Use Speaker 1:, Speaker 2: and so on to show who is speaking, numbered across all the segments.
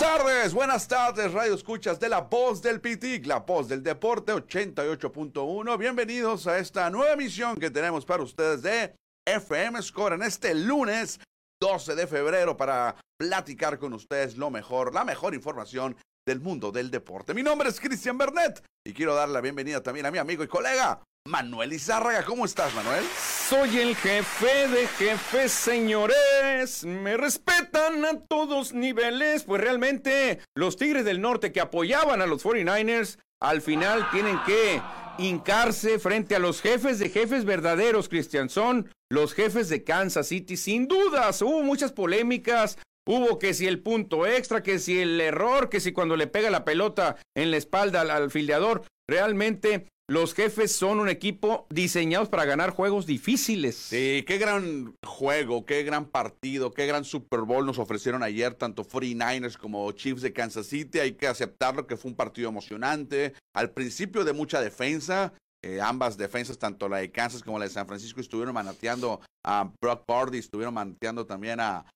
Speaker 1: Tardes, buenas tardes, radio escuchas de la voz del PITIC, la voz del deporte 88.1. Bienvenidos a esta nueva emisión que tenemos para ustedes de FM Score en este lunes 12 de febrero para platicar con ustedes lo mejor, la mejor información del mundo del deporte. Mi nombre es Cristian Bernet y quiero dar la bienvenida también a mi amigo y colega Manuel Izárraga. ¿Cómo estás, Manuel?
Speaker 2: Soy el jefe de jefes, señores. Me respetan a todos niveles. Pues realmente los Tigres del Norte que apoyaban a los 49ers al final tienen que hincarse frente a los jefes de jefes verdaderos, Cristian. Son los jefes de Kansas City. Sin dudas, hubo muchas polémicas. Hubo que si el punto extra, que si el error, que si cuando le pega la pelota en la espalda al, al fildeador. Realmente los jefes son un equipo diseñados para ganar juegos difíciles.
Speaker 1: Sí, qué gran juego, qué gran partido, qué gran Super Bowl nos ofrecieron ayer, tanto 49ers como Chiefs de Kansas City. Hay que aceptarlo que fue un partido emocionante. Al principio de mucha defensa, eh, ambas defensas, tanto la de Kansas como la de San Francisco, estuvieron manateando a Brock Purdy, estuvieron manateando también a,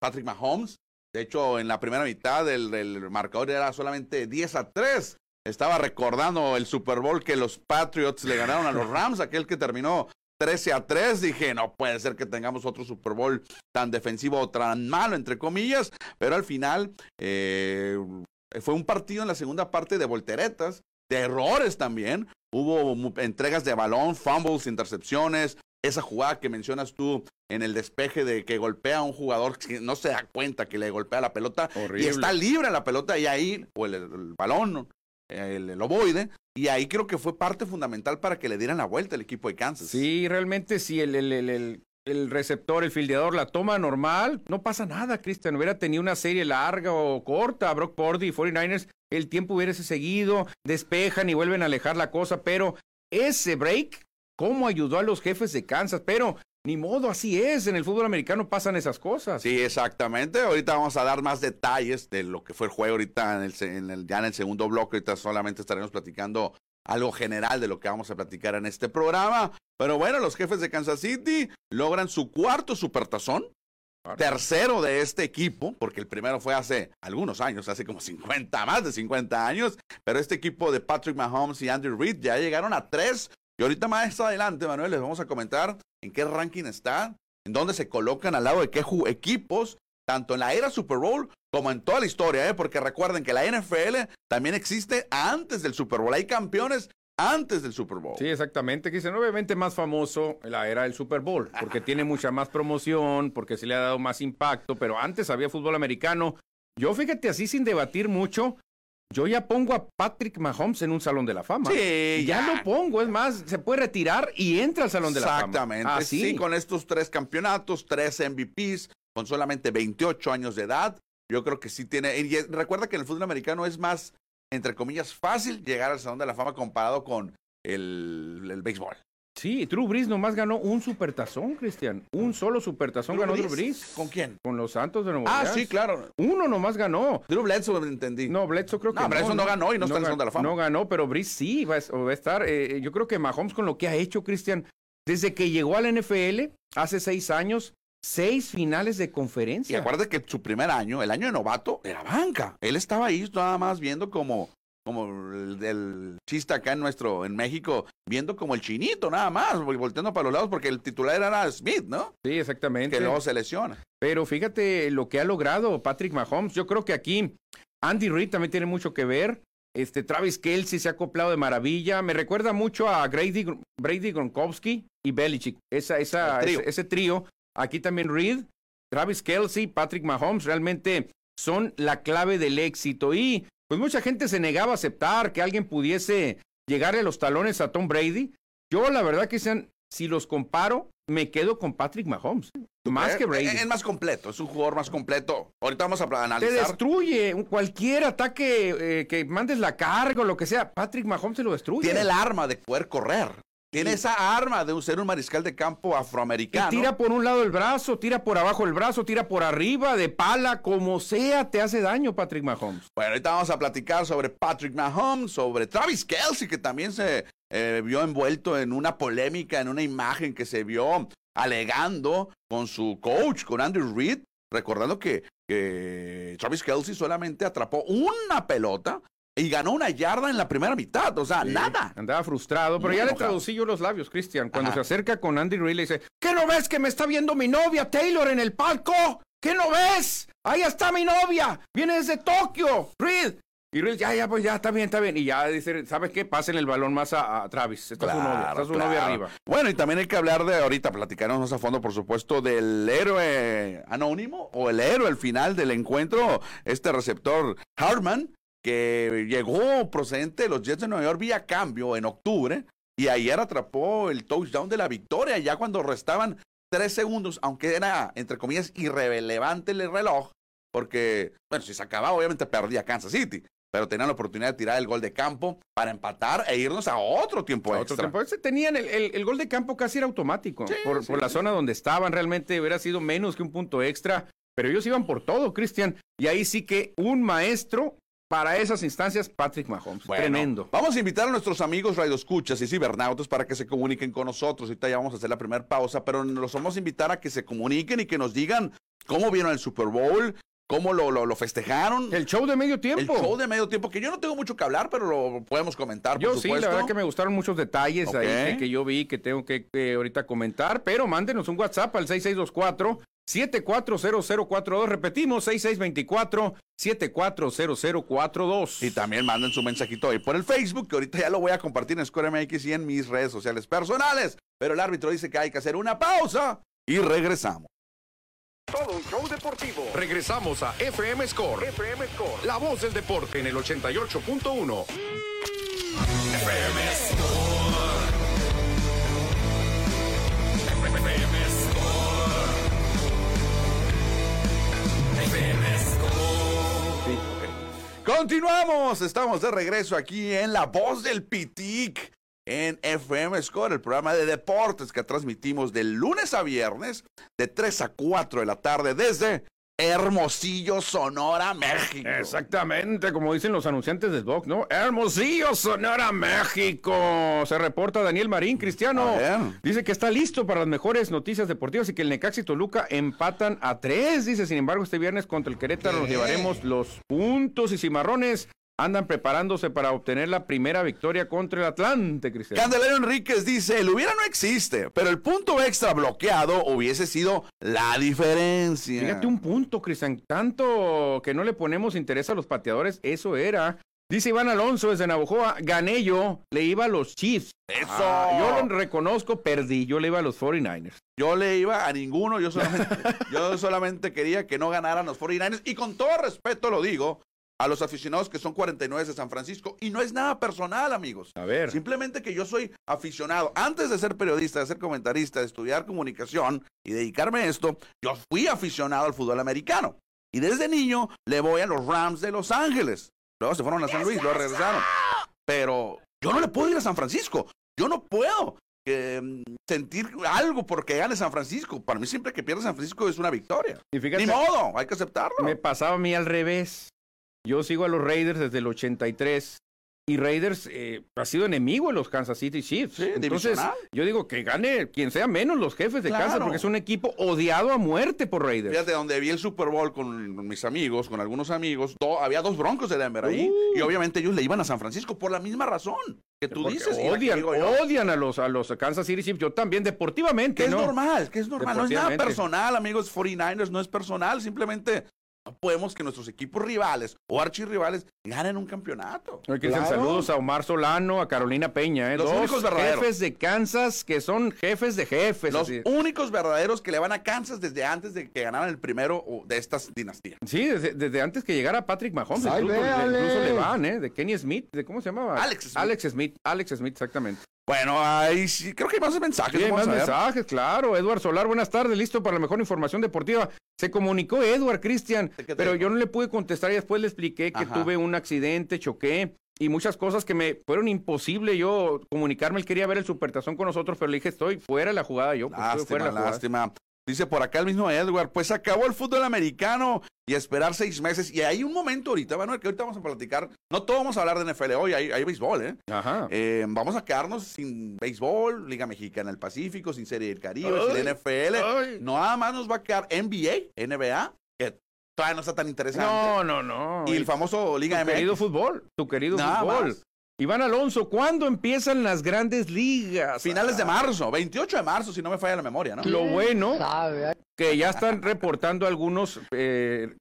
Speaker 1: Patrick Mahomes. De hecho, en la primera mitad el, el marcador era solamente 10 a 3 estaba recordando el Super Bowl que los Patriots le ganaron a los Rams, aquel que terminó 13 a 3. Dije, no puede ser que tengamos otro Super Bowl tan defensivo o tan malo, entre comillas. Pero al final eh, fue un partido en la segunda parte de volteretas, de errores también. Hubo entregas de balón, fumbles, intercepciones. Esa jugada que mencionas tú en el despeje de que golpea a un jugador que no se da cuenta que le golpea la pelota
Speaker 2: Horrible.
Speaker 1: y está libre la pelota y ahí, o el, el balón, el, el ovoide, y ahí creo que fue parte fundamental para que le dieran la vuelta el equipo de Kansas.
Speaker 2: Sí, realmente el, el, el, el receptor, el fildeador la toma normal, no pasa nada, Cristian. Hubiera tenido una serie larga o corta, Brock Purdy y 49ers, el tiempo hubiese seguido, despejan y vuelven a alejar la cosa, pero ese break, ¿cómo ayudó a los jefes de Kansas? Pero ni modo, así es. En el fútbol americano pasan esas cosas.
Speaker 1: Sí, exactamente. Ahorita vamos a dar más detalles de lo que fue el juego ahorita en el, se- en el- ya en el segundo bloque. Ahorita solamente estaremos platicando algo general de lo que vamos a platicar en este programa. Pero bueno, los jefes de Kansas City logran su cuarto supertazón. Tercero de este equipo, porque el primero fue hace algunos años, hace como 50, más de 50 años. Pero este equipo de Patrick Mahomes y Andrew Reid ya llegaron a tres. Y ahorita más adelante, Manuel, les vamos a comentar en qué ranking está, en dónde se colocan al lado de qué equipos, tanto en la era Super Bowl como en toda la historia, ¿eh? porque recuerden que la NFL también existe antes del Super Bowl. Hay campeones antes del Super Bowl.
Speaker 2: Sí, exactamente. Cristian, obviamente más famoso la era del Super Bowl, porque tiene mucha más promoción, porque se le ha dado más impacto, pero antes había fútbol americano. Yo fíjate así sin debatir mucho, yo ya pongo a Patrick Mahomes en un salón de la fama.
Speaker 1: Sí,
Speaker 2: ya, lo pongo, es más, se puede retirar y entra al salón de la fama.
Speaker 1: Exactamente.
Speaker 2: Así.
Speaker 1: Sí, con estos tres campeonatos, tres MVPs, con solamente 28 años de edad, yo creo que sí tiene. Y recuerda que en el fútbol americano es más, entre comillas, fácil llegar al Salón de la Fama comparado con el, el béisbol.
Speaker 2: Sí, Drew Brees nomás ganó un supertazón, Cristian. Un solo supertazón
Speaker 1: Drew
Speaker 2: ganó
Speaker 1: Brees.
Speaker 2: Drew Brees.
Speaker 1: ¿Con quién?
Speaker 2: Con los Santos de Nueva
Speaker 1: Ah,
Speaker 2: Orleans.
Speaker 1: sí, claro.
Speaker 2: Uno nomás ganó.
Speaker 1: Drew Bledsoe, entendí.
Speaker 2: No, Bledsoe creo que
Speaker 1: No, Bledsoe no ganó y no está en el de la Fama.
Speaker 2: No ganó, pero Brees sí va a, estar. eh, yo creo que Mahomes con lo que ha hecho, Cristian, desde que llegó al NFL hace seis años, seis finales de
Speaker 1: Y
Speaker 2: conferencia.
Speaker 1: acuérdate que su primer año, el año de novato, era banca. Él estaba ahí nada más viendo como, como el, el chiste acá en nuestro, en México, viendo como el chinito nada más, vol- volteando para los lados, porque el titular era Smith, ¿no?
Speaker 2: Sí, exactamente.
Speaker 1: Que luego se lesiona.
Speaker 2: Pero fíjate lo que ha logrado Patrick Mahomes. Yo creo que aquí Andy Reid también tiene mucho que ver. Este Travis Kelsey se ha acoplado de maravilla. Me recuerda mucho a Grady, Gr- Brady Gronkowski y Belichick. Esa, esa,
Speaker 1: trío.
Speaker 2: Ese, ese trío. Aquí también Reid, Travis Kelsey, Patrick Mahomes realmente son la clave del éxito. Y pues mucha gente se negaba a aceptar que alguien pudiese llegarle a los talones a Tom Brady. Yo la verdad que sean, si los comparo, me quedo con Patrick Mahomes. Más que Brady.
Speaker 1: eh, Es más completo, es un jugador más completo. Ahorita vamos a
Speaker 2: Te
Speaker 1: analizar.
Speaker 2: destruye un- cualquier ataque eh, que mandes la carga o lo que sea. Patrick Mahomes se lo destruye.
Speaker 1: Tiene el arma de poder correr. Tiene
Speaker 2: Y-
Speaker 1: esa arma de ser un mariscal de campo
Speaker 2: y
Speaker 1: afroamericano.
Speaker 2: tira por un lado el brazo, tira por abajo el brazo, tira por arriba, de pala, como sea, te hace daño Patrick Mahomes.
Speaker 1: Bueno, ahorita vamos a platicar sobre Patrick Mahomes, sobre Travis Kelsey, que también se eh, vio envuelto en una polémica, en una imagen que se vio alegando con su coach, con Andrew Reid, recordando que que Travis Kelsey solamente atrapó una pelota y ganó una yarda en la primera mitad, o sea, nada.
Speaker 2: Andaba frustrado, pero ya le traducí yo los labios, Cristian. Cuando se acerca con Andy Reid le dice, ¿qué no ves que me está viendo mi novia Taylor en el palco? ¿Qué no ves? Ahí está mi novia, viene desde Tokio, Reid. Y Reid, ya, ya, pues ya, está bien, está bien. Y ya dice, ¿sabes qué? Pasen el balón más a, Travis. Está su novia, está su novia arriba.
Speaker 1: Bueno, y también hay que hablar de, ahorita platicarnos más a fondo, por supuesto, del héroe anónimo o el héroe al final del encuentro, este receptor Hartman, que llegó procedente de los Jets de Nueva York vía cambio en octubre y ayer atrapó el touchdown de la victoria ya cuando restaban tres segundos, aunque era, entre comillas, irrelevante el reloj, porque, bueno, si se acababa, obviamente perdía Kansas City, pero tenían la oportunidad de tirar el gol de campo para empatar e irnos a otro tiempo extra. Otro tiempo.
Speaker 2: Tenían el, gol de campo casi era automático, por, por, la zona donde estaban, realmente hubiera sido menos que un punto extra, pero ellos iban por todo, Cristian, y ahí sí que un maestro para esas instancias, Patrick Mahomes. Tremendo.
Speaker 1: Vamos a invitar a nuestros amigos radioscuchas y cibernautas para que se comuniquen con nosotros. Ahorita ya vamos a hacer la primera pausa, pero los vamos a invitar a que se comuniquen y que nos digan cómo vieron el Super Bowl, cómo lo, lo, festejaron.
Speaker 2: El show de medio tiempo.
Speaker 1: El show de medio tiempo, que yo no tengo mucho que hablar, pero lo podemos comentar.
Speaker 2: Yo sí, la verdad que me gustaron muchos detalles ahí que, yo vi que tengo que, que ahorita comentar, pero mándenos un WhatsApp al 6624 740042. Repetimos, 6624-740042.
Speaker 1: Y también manden su mensajito ahí por el Facebook, que ahorita ya lo voy a compartir en Square MX y en mis redes sociales personales. Pero el árbitro dice que hay que hacer una pausa y regresamos.
Speaker 3: Todo un show deportivo. Regresamos a FM Score. FM Score. La voz del deporte en el 88.1. FM Score.
Speaker 1: Continuamos, estamos de regreso aquí en La Voz del Pitic en FM Score, el programa de deportes que transmitimos de lunes a viernes de 3 a 4 de la tarde desde Hermosillo, Sonora, México.
Speaker 2: Exactamente, como dicen los anunciantes del box, ¿no? Hermosillo, Sonora, México. Se reporta Daniel Marín, Cristiano. Dice que está listo para las mejores noticias deportivas y que el Necaxi y Toluca empatan a tres. Dice, sin embargo, este viernes contra el Querétaro nos llevaremos los puntos y cimarrones andan preparándose para obtener la primera victoria contra el Atlante, Cristian.
Speaker 1: Candelero Enríquez dice, el hubiera no existe, pero el punto extra bloqueado hubiese sido la diferencia.
Speaker 2: Fíjate un punto, Cristian, tanto que no le ponemos interés a los pateadores, eso era. Dice Iván Alonso desde Navojoa, gané yo, le iba a los Chiefs.
Speaker 1: Eso. Ah,
Speaker 2: yo lo reconozco, perdí, yo le iba a los 49ers.
Speaker 1: Yo le iba a ninguno, yo solamente, yo solamente quería que no ganaran los 49ers y con todo respeto lo digo, a los aficionados que son 49 de San Francisco. Y no es nada personal, amigos.
Speaker 2: A ver.
Speaker 1: Simplemente que yo soy aficionado. Antes de ser periodista, de ser comentarista, de estudiar comunicación y dedicarme a esto, yo fui aficionado al fútbol americano. Y desde niño le voy a los Rams de Los Ángeles. Luego se fueron a San Luis, luego regresaron. Pero yo no le puedo ir a San Francisco. Yo no puedo mm, sentir algo porque gane San Francisco. Para mí siempre que pierde San Francisco es una victoria. Y Ni modo, hay que aceptarlo.
Speaker 2: Me pasaba a mí al revés. Yo sigo a los Raiders desde el 83 y Raiders eh, ha sido enemigo de los Kansas City Chiefs. Entonces, yo digo que gane quien sea menos los jefes de casa, porque es un equipo odiado a muerte por Raiders.
Speaker 1: Fíjate, donde vi el Super Bowl con mis amigos, con algunos amigos, había dos broncos de Denver ahí, uh. y obviamente ellos le iban a San Francisco por la misma razón que tú dices.
Speaker 2: Odian, odian a los, a los Kansas City Chiefs, yo también deportivamente.
Speaker 1: Que es normal, que es normal, no es nada personal, amigos 49ers, no es personal, simplemente no podemos que nuestros equipos rivales o archirrivales ganen un campeonato.
Speaker 2: Saludos a Omar Solano, a Carolina Peña, ¿eh? los únicos jefes de Kansas que son jefes de jefes.
Speaker 1: Los únicos verdaderos que le van a Kansas desde antes de que ganaran el primero de estas dinastías.
Speaker 2: Sí, desde, antes que llegara Patrick Mahomes, incluso, le van, ¿eh? De Kenny Smith, de cómo se llamaba?
Speaker 1: Alex Smith.
Speaker 2: Alex Smith, Alex Smith, exactamente.
Speaker 1: Bueno, ahí sí, creo que hay más mensajes.
Speaker 2: Sí, más mensajes, claro. Eduard Solar, buenas tardes, listo para la mejor información deportiva. Se comunicó Edward Cristian, pero yo no le pude contestar y después le expliqué que tuve un accidente, choqué y muchas cosas que me fueron imposible yo comunicarme. Él quería ver el supertazón con nosotros, pero le dije, estoy fuera de la jugada yo.
Speaker 1: Pues, lástima, fuera lástima. Dice por acá el mismo Edward, pues acabó el fútbol americano y esperar seis meses. Y hay un momento ahorita, Manuel, que ahorita vamos a platicar. No todos vamos a hablar de NFL hoy, hay, béisbol, ¿eh?
Speaker 2: Ajá.
Speaker 1: ¿eh? Vamos a quedarnos sin béisbol, Liga Mexicana del Pacífico, sin Serie del Caribe, sin NFL. No nada más nos va a quedar NBA, NBA, que todavía no está tan interesante.
Speaker 2: No, no, no.
Speaker 1: Y el famoso Liga
Speaker 2: tu
Speaker 1: MX.
Speaker 2: querido fútbol, tu querido
Speaker 1: Nada
Speaker 2: fútbol.
Speaker 1: más.
Speaker 2: Iván Alonso, ¿cuándo empiezan las grandes ligas?
Speaker 1: Finales de marzo, 28 de marzo, si no me falla la memoria, ¿no?
Speaker 2: Lo bueno que ya están reportando algunos eh,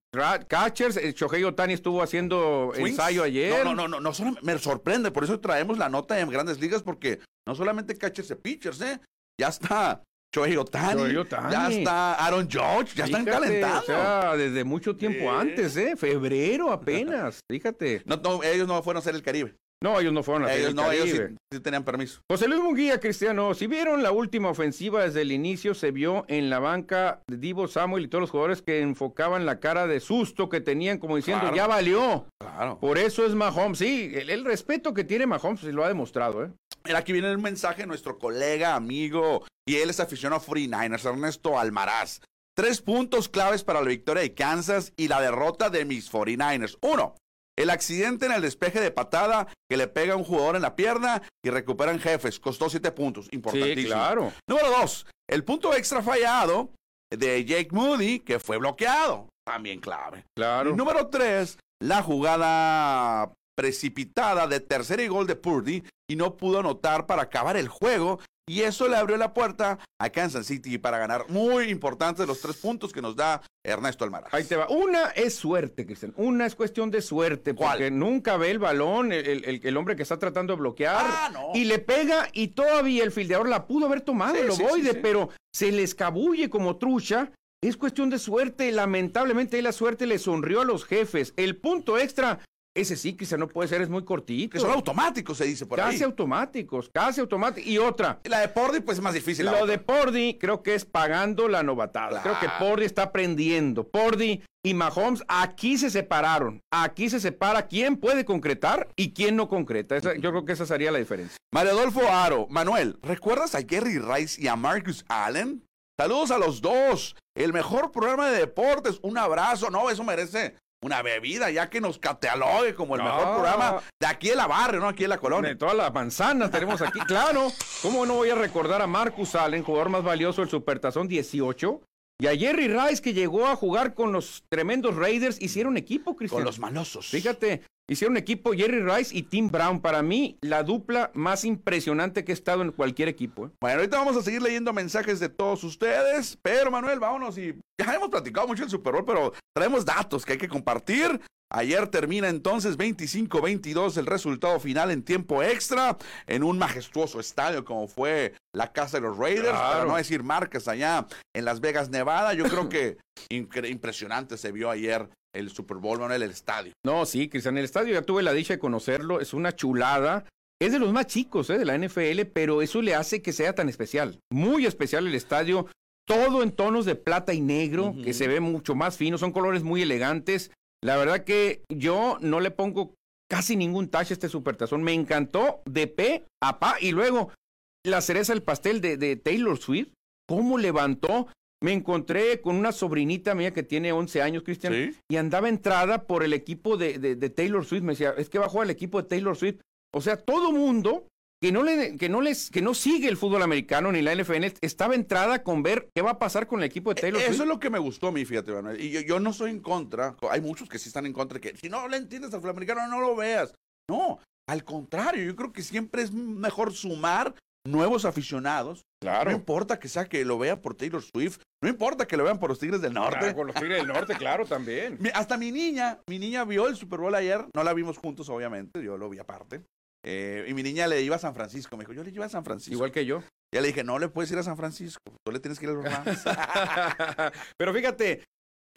Speaker 2: catchers. El Shohei Otani estuvo haciendo
Speaker 1: Swings.
Speaker 2: ensayo ayer.
Speaker 1: No, no, no, no, no solo me sorprende, por eso traemos la nota en Grandes Ligas, porque no solamente catchers y pitchers, ¿eh? Ya está Shohei Otani, ya está Aaron George, ya están
Speaker 2: Fíjate,
Speaker 1: calentando.
Speaker 2: O sea, desde mucho tiempo antes, ¿eh? Febrero apenas, fíjate.
Speaker 1: No, no, ellos no fueron a hacer el Caribe.
Speaker 2: No, ellos no fueron a
Speaker 1: Ellos
Speaker 2: el
Speaker 1: no, ellos sí, sí tenían permiso.
Speaker 2: José Luis Munguía, Cristiano, si vieron la última ofensiva desde el inicio, se vio en la banca de Divo Samuel y todos los jugadores que enfocaban la cara de susto que tenían, como diciendo,
Speaker 1: Claro.
Speaker 2: ya valió.
Speaker 1: Claro.
Speaker 2: Por eso es Mahomes. Sí, el, el respeto que tiene Mahomes lo ha demostrado, ¿eh?
Speaker 1: Mira, aquí viene el mensaje de nuestro colega, amigo, y él es aficionado a 49ers, Ernesto Almaraz. Tres puntos claves para la victoria de Kansas y la derrota de mis 49ers. Uno, el accidente en el despeje de patada que le pega a un jugador en la pierna y recuperan jefes. Costó siete puntos. Importantísimo.
Speaker 2: Sí, claro.
Speaker 1: Número dos, el punto extra fallado de Jake Moody que fue bloqueado. También clave.
Speaker 2: Claro.
Speaker 1: Y número tres, la jugada precipitada de tercera y gol de Purdy y no pudo anotar para acabar el juego. Y eso le abrió la puerta a Kansas City para ganar muy importantes los tres puntos que nos da Ernesto Almaraz.
Speaker 2: Ahí te va. Una es suerte, Cristian. Una es cuestión de suerte.
Speaker 1: ¿Cuál?
Speaker 2: Porque nunca ve el balón, el, el- el hombre que está tratando de bloquear.
Speaker 1: Ah, no.
Speaker 2: Y le pega y todavía el fildeador la pudo haber tomado,
Speaker 1: Sí,
Speaker 2: el ovoide,
Speaker 1: sí, sí.
Speaker 2: pero se le escabulle como trucha. Es cuestión de suerte. Lamentablemente la suerte le sonrió a los jefes. El punto extra, ese sí, Cristian, no puede ser, es muy cortito.
Speaker 1: Que son automáticos, se dice por
Speaker 2: casi
Speaker 1: ahí.
Speaker 2: automáticos, casi automáticos. Y otra,
Speaker 1: La de Purdy, pues es más difícil.
Speaker 2: lo de Pordy creo que es pagando la novatada. Creo que. Pordy está aprendiendo. Pordy y Mahomes aquí se separaron. Aquí se separa quién puede concretar y quién no concreta. Esa- yo creo que esa sería la diferencia.
Speaker 1: Mario Adolfo Aro, Manuel, ¿recuerdas a Jerry Rice y a Marcus Allen? Saludos a los dos. El mejor programa de deportes. Un abrazo. No, eso merece una bebida, ya que nos catalogue como el mejor programa de aquí de la barrio, ¿no? Aquí de la
Speaker 2: De
Speaker 1: colonia.
Speaker 2: toda la manzana tenemos aquí. Claro, ¿cómo no voy a recordar a Marcus Allen, jugador más valioso del Supertazón 18? Y a Jerry Rice, que llegó a jugar con los tremendos Raiders. Hicieron equipo, Cristian.
Speaker 1: Con los malosos.
Speaker 2: Fíjate, hicieron equipo Jerry Rice y Tim Brown. Para mí, la dupla más impresionante que he estado en cualquier equipo. ¿eh?
Speaker 1: Bueno, ahorita vamos a seguir leyendo mensajes de todos ustedes, pero Manuel, vámonos y ya hemos platicado mucho el Super Bowl, pero traemos datos que hay que compartir. Ayer termina entonces 25-22 el resultado final en tiempo extra en un majestuoso estadio como fue la casa de los Raiders,
Speaker 2: Claro.
Speaker 1: para no decir marcas allá en Las Vegas, Nevada. Yo creo que impresionante se vio ayer el Super Bowl, Manuel, el estadio.
Speaker 2: No, sí, Cristian, el estadio ya tuve la dicha de conocerlo. Es una chulada. Es de los más chicos ¿eh? de la NFL, pero eso le hace que sea tan especial. Muy especial el estadio. Todo en tonos de plata y negro, que se ve mucho más fino. Son colores muy elegantes. La verdad que yo no le pongo casi ningún tache a este supertazón. Me encantó de pe a pa. Y luego la cereza del pastel de, de Taylor Swift. ¿Cómo levantó? Me encontré con una sobrinita mía que tiene 11 años, Cristian,
Speaker 1: Sí.
Speaker 2: y andaba entrada por el equipo de, de- de Taylor Swift. Me decía, es que va a jugar el equipo de Taylor Swift. O sea, todo mundo que no, le, que, no les, que no sigue el fútbol americano ni la NFL estaba entrada con ver qué va a pasar con el equipo de Taylor
Speaker 1: Eso
Speaker 2: Swift.
Speaker 1: es lo que me gustó a mí, fíjate, Manuel. Y yo, yo no soy en contra. Hay muchos que sí están en contra, que si no le entiendes al fulamericano, no lo veas. No, al contrario, yo creo que siempre es mejor sumar nuevos aficionados. No
Speaker 2: Claro.
Speaker 1: importa que sea que lo vean por Taylor Swift, no importa que lo vean por los Tigres del Norte.
Speaker 2: Claro, con los Tigres del Norte, claro, también.
Speaker 1: Hasta mi niña, mi niña vio el Super Bowl ayer, no la vimos juntos, obviamente, yo lo vi aparte. Eh, y mi niña le iba a San Francisco, me dijo, yo le iba a San Francisco.
Speaker 2: Igual que yo.
Speaker 1: Ya le dije, no le puedes ir a San Francisco, tú le tienes que ir a los Rams.
Speaker 2: Pero fíjate,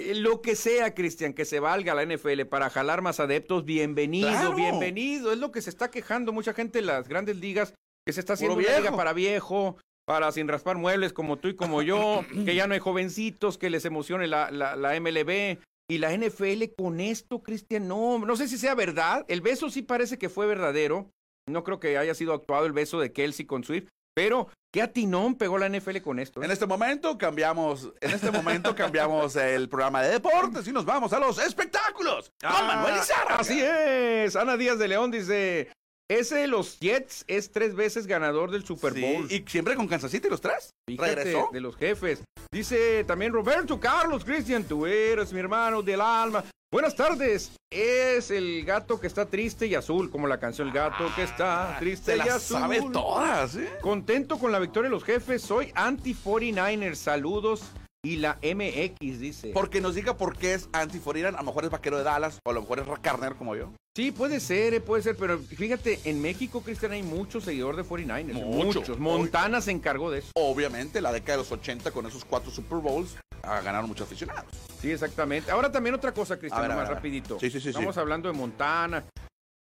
Speaker 2: eh, lo que sea, Cristian, que se valga la NFL para jalar más adeptos, bienvenido,
Speaker 1: Claro.
Speaker 2: bienvenido. Es lo que se está quejando mucha gente en las grandes ligas, que se está haciendo una liga para viejo, para sin raspar muebles como tú y como yo, que ya no hay jovencitos, que les emocione la, la, la MLB. Y la NFL con esto, Cristian, no, no sé si sea verdad. El beso sí parece que fue verdadero. No creo que haya sido actuado el beso de Kelsey con Swift, pero qué atinón pegó la NFL con esto. ¿eh?
Speaker 1: En este momento cambiamos, en este momento cambiamos el programa de deportes y nos vamos a los espectáculos con
Speaker 2: Ah,
Speaker 1: Manuel Izárraga.
Speaker 2: Así es. Ana Díaz de León dice: Ese de los Jets es tres veces ganador del Super Bowl.
Speaker 1: y siempre con Kansas City los tres.
Speaker 2: Regresó. De los jefes. Dice también Roberto Carlos Cristian, tú eres mi hermano del alma. Buenas tardes. Es el gato que está triste y azul, como la canción El gato que está ah, triste y azul.
Speaker 1: sabe todas, ¿eh?
Speaker 2: Contento con la victoria de los jefes. Soy anti-49ers. Saludos y la MX, dice.
Speaker 1: Porque nos diga por qué es anti 49 A lo mejor es vaquero de Dallas o a lo mejor es Carner como yo.
Speaker 2: Sí, puede ser, eh, puede ser, pero fíjate, en México, Cristian, hay muchos seguidores de 49ers. Muchos. Montana se encargó de eso.
Speaker 1: Obviamente, la década de los 80 con esos cuatro Super Bowls ganaron muchos aficionados.
Speaker 2: Sí, exactamente. Ahora también otra cosa, Cristian, más rapidito.
Speaker 1: Sí, sí, sí.
Speaker 2: Estamos hablando de Montana.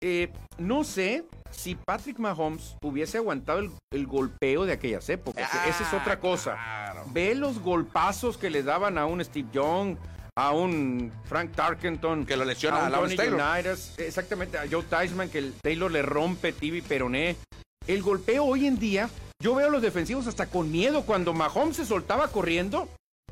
Speaker 2: Eh, no sé si Patrick Mahomes hubiese aguantado el, golpeo de aquellas épocas. Esa es otra cosa. Ve los golpazos que le daban a un Steve Young, a un Frank Tarkenton.
Speaker 1: Que lo lesiona a, Tony
Speaker 2: exactamente, a Joe Teichman, que el Taylor le rompe tibia y peroné. El golpeo hoy en día, yo veo a los defensivos hasta con miedo. Cuando Mahomes se soltaba corriendo,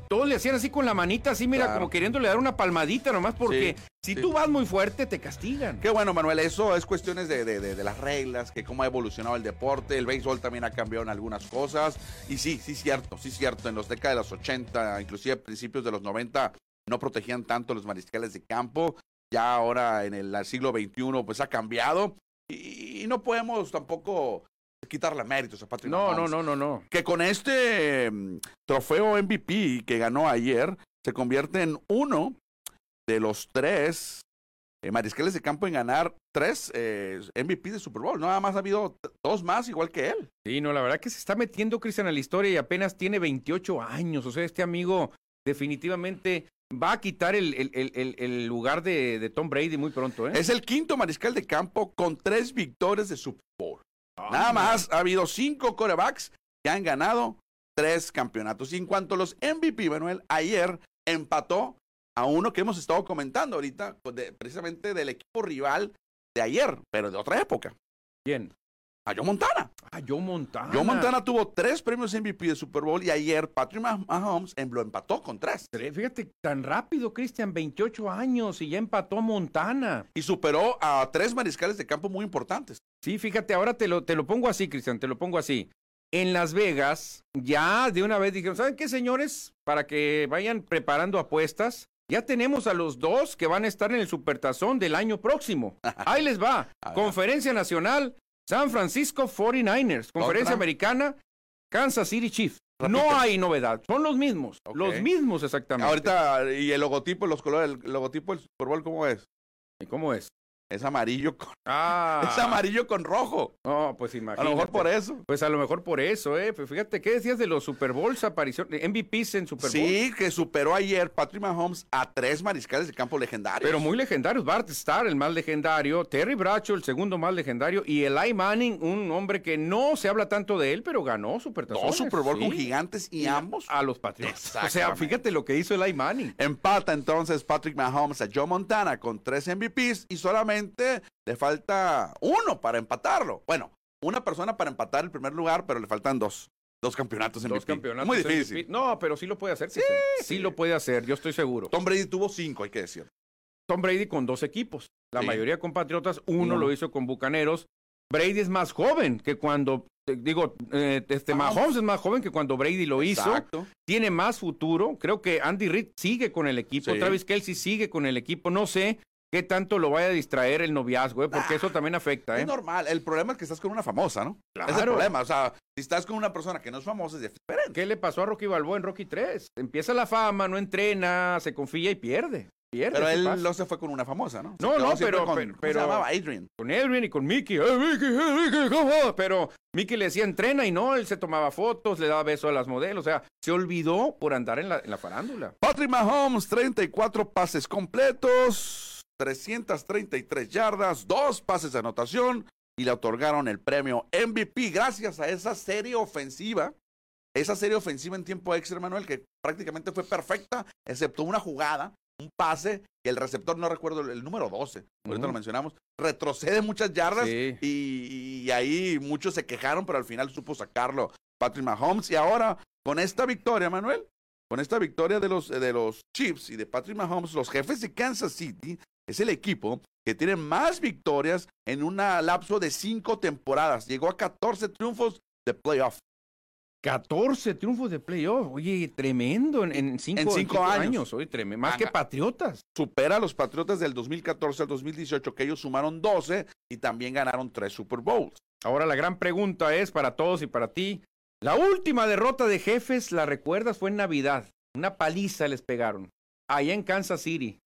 Speaker 2: todos le hacían así con la manita, así, mira, como queriéndole dar una palmadita nomás, porque si tú vas muy fuerte, te castigan.
Speaker 1: Qué bueno, Manuel, eso es cuestiones de, de, las reglas, que cómo ha evolucionado el deporte, el béisbol también ha cambiado en algunas cosas, y sí, sí, cierto, sí, cierto, en los décadas de los 80, inclusive principios de los 90, no protegían tanto los mariscales de campo, ya ahora en el siglo XXI, pues ha cambiado, y no podemos tampoco quitarle méritos a Patrick
Speaker 2: no, No, no, no, no.
Speaker 1: Que con este mm, trofeo MVP que ganó ayer, se convierte en uno de los tres eh, mariscales de campo en ganar tres eh, MVP de Super Bowl. Nada más ha habido dos más igual que él.
Speaker 2: Sí, no, la verdad que se está metiendo Cristian a la historia y apenas tiene 28 años. O sea, este amigo definitivamente va a quitar el, el, lugar de, de, Tom Brady muy pronto. ¿eh?
Speaker 1: Es el quinto mariscal de campo con tres victorias de Super Bowl. Nada más ha habido cinco corebacks que han ganado tres campeonatos. Y en cuanto a los MVP, Manuel, ayer empató a uno que hemos estado comentando ahorita, pues, precisamente del equipo rival de ayer, pero de otra época.
Speaker 2: ¿Quién?
Speaker 1: A Joe Montana.
Speaker 2: A Joe Montana.
Speaker 1: Joe Montana tuvo tres premios MVP de Super Bowl y ayer Patrick Mahomes lo empató con tres.
Speaker 2: Fíjate, tan rápido, Cristian, 28 años y ya empató Montana.
Speaker 1: Y superó a tres mariscales de campo muy importantes.
Speaker 2: Sí, fíjate, ahora te lo, te lo pongo así, Cristian, te lo pongo así. En Las Vegas, ya de una vez dijeron, ¿saben qué, señores? Para que vayan preparando apuestas, ya tenemos a los dos que van a estar en el Supertazón del año próximo. Ahí les va. Conferencia Nacional, San Francisco 49ers. Conferencia Americana, Kansas City Chiefs. No hay novedad, son los mismos, los mismos exactamente.
Speaker 1: Ahorita, ¿y el logotipo, los colores, el logotipo del Super Bowl cómo es?
Speaker 2: ¿Y cómo es?
Speaker 1: Es amarillo con.
Speaker 2: Ah.
Speaker 1: Es amarillo con rojo.
Speaker 2: No, pues imagínate.
Speaker 1: A lo mejor por eso.
Speaker 2: Pues a lo mejor por eso, ¿eh? Pues fíjate, ¿qué decías de los Super Bowls, aparición, MVPs en Super Bowl?
Speaker 1: Sí, que superó ayer Patrick Mahomes a tres mariscales de campo legendarios.
Speaker 2: Pero muy legendarios. Bart Starr, el más legendario. Terry Bracho, el segundo más legendario. Y Eli Manning, un hombre que no se habla tanto de él, pero ganó Super
Speaker 1: Dos Super Bowl con gigantes y, ambos.
Speaker 2: A los Patriots. O sea, fíjate lo que hizo Eli Manning.
Speaker 1: Empata entonces Patrick Mahomes a Joe Montana con tres MVPs y solamente le falta uno para empatarlo. Bueno, una persona para empatar el primer lugar, pero le faltan dos. Dos campeonatos en
Speaker 2: Dos campeonatos.
Speaker 1: Muy difícil.
Speaker 2: No, pero sí lo puede hacer. Sí, sí, lo puede hacer, yo estoy seguro.
Speaker 1: Tom Brady tuvo cinco, hay que decir.
Speaker 2: Tom Brady con dos equipos. La mayoría con Patriotas, uno lo hizo con Bucaneros. Brady es más joven que cuando, digo, eh, este Mahomes es más joven que cuando Brady lo hizo. Tiene más futuro. Creo que Andy Reid sigue con el equipo. Travis Kelsey sigue con el equipo. No sé qué tanto lo vaya a distraer el noviazgo, ¿eh? porque eso también afecta. ¿eh?
Speaker 1: Es normal. El problema es que estás con una famosa, ¿no? Claro. Es el problema. O sea, si estás con una persona que no es famosa, es diferente.
Speaker 2: ¿Qué le pasó a Rocky Balboa en Rocky 3? Empieza la fama, no entrena, se confía y pierde. Pierde,
Speaker 1: pero él no se fue con una famosa, ¿no?
Speaker 2: no, no, pero, con,
Speaker 1: pero, se llamaba Adrian.
Speaker 2: Con Adrian y con Mickey. ¡Eh, Mickey, eh, Mickey, ¿cómo? Pero Mickey le decía entrena y no, él se tomaba fotos, le daba besos a las modelos. O sea, se olvidó por andar en la, en la farándula.
Speaker 1: Patrick Mahomes, 34 pases completos. 333 yardas, dos pases de anotación y le otorgaron el premio MVP gracias a esa serie ofensiva. Esa serie ofensiva en tiempo extra, Manuel, que prácticamente fue perfecta, excepto una jugada, un pase, que el receptor, no recuerdo el número 12, ahorita lo mencionamos, retrocede muchas yardas y, ahí muchos se quejaron, pero al final supo sacarlo Patrick Mahomes. Y ahora, con esta victoria, Manuel, con esta victoria de los, de los Chiefs y de Patrick Mahomes, los jefes de Kansas City es el equipo que tiene más victorias en un lapso de cinco temporadas. Llegó a 14 triunfos de playoff.
Speaker 2: 14 triunfos de playoff. Oye, tremendo en, cinco, años. Oye, tremendo. Más que Patriotas.
Speaker 1: Supera a los Patriotas del 2014 al 2018, que ellos sumaron 12 y también ganaron tres Super Bowls.
Speaker 2: Ahora la gran pregunta es para todos y para ti. La última derrota de jefes, ¿la recuerdas? Fue en Navidad. Una paliza les pegaron. Allá en Kansas City.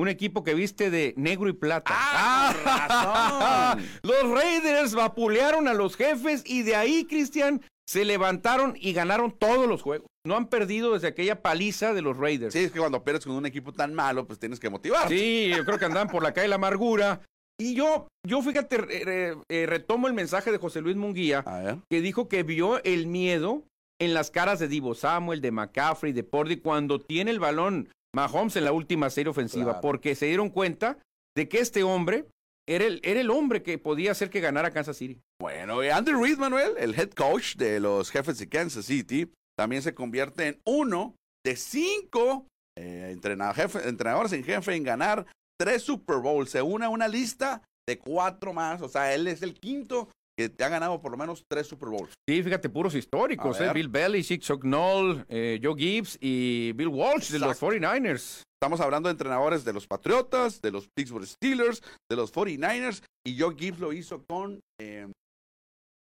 Speaker 2: Un equipo que viste de negro y plata.
Speaker 1: ¡Ah!
Speaker 2: los Raiders vapulearon a los jefes y de ahí, Cristian, se levantaron y ganaron todos los juegos. No han perdido desde aquella paliza de los Raiders.
Speaker 1: Sí, es que cuando pierdes con un equipo tan malo, pues tienes que motivar.
Speaker 2: Sí, yo creo que andan por la calle la amargura. Y yo, yo fíjate, eh, retomo el mensaje de José Luis Munguía, que dijo que vio el miedo en las caras de Divo Samuel, de McCaffrey, de Pordy, cuando tiene el balón Mahomes en la última serie ofensiva, porque se dieron cuenta de que este hombre era el, era el hombre que podía hacer que ganara Kansas City.
Speaker 1: Bueno, Andrew Reid, Manuel, el head coach de los jefes de Kansas City, también se convierte en uno de cinco eh, entrenadores en jefe en ganar tres Super Bowls. Se une a una lista de cuatro más. O sea, él es el quinto que te ha ganado por lo menos tres Super Bowls.
Speaker 2: Sí, fíjate, puros históricos, ¿eh? Bill Belichick, Chuck Noll, eh, Joe Gibbs y Bill Walsh de los 49ers.
Speaker 1: Estamos hablando de entrenadores de los Patriotas, de los Pittsburgh Steelers, de los 49ers, y Joe Gibbs lo hizo con eh,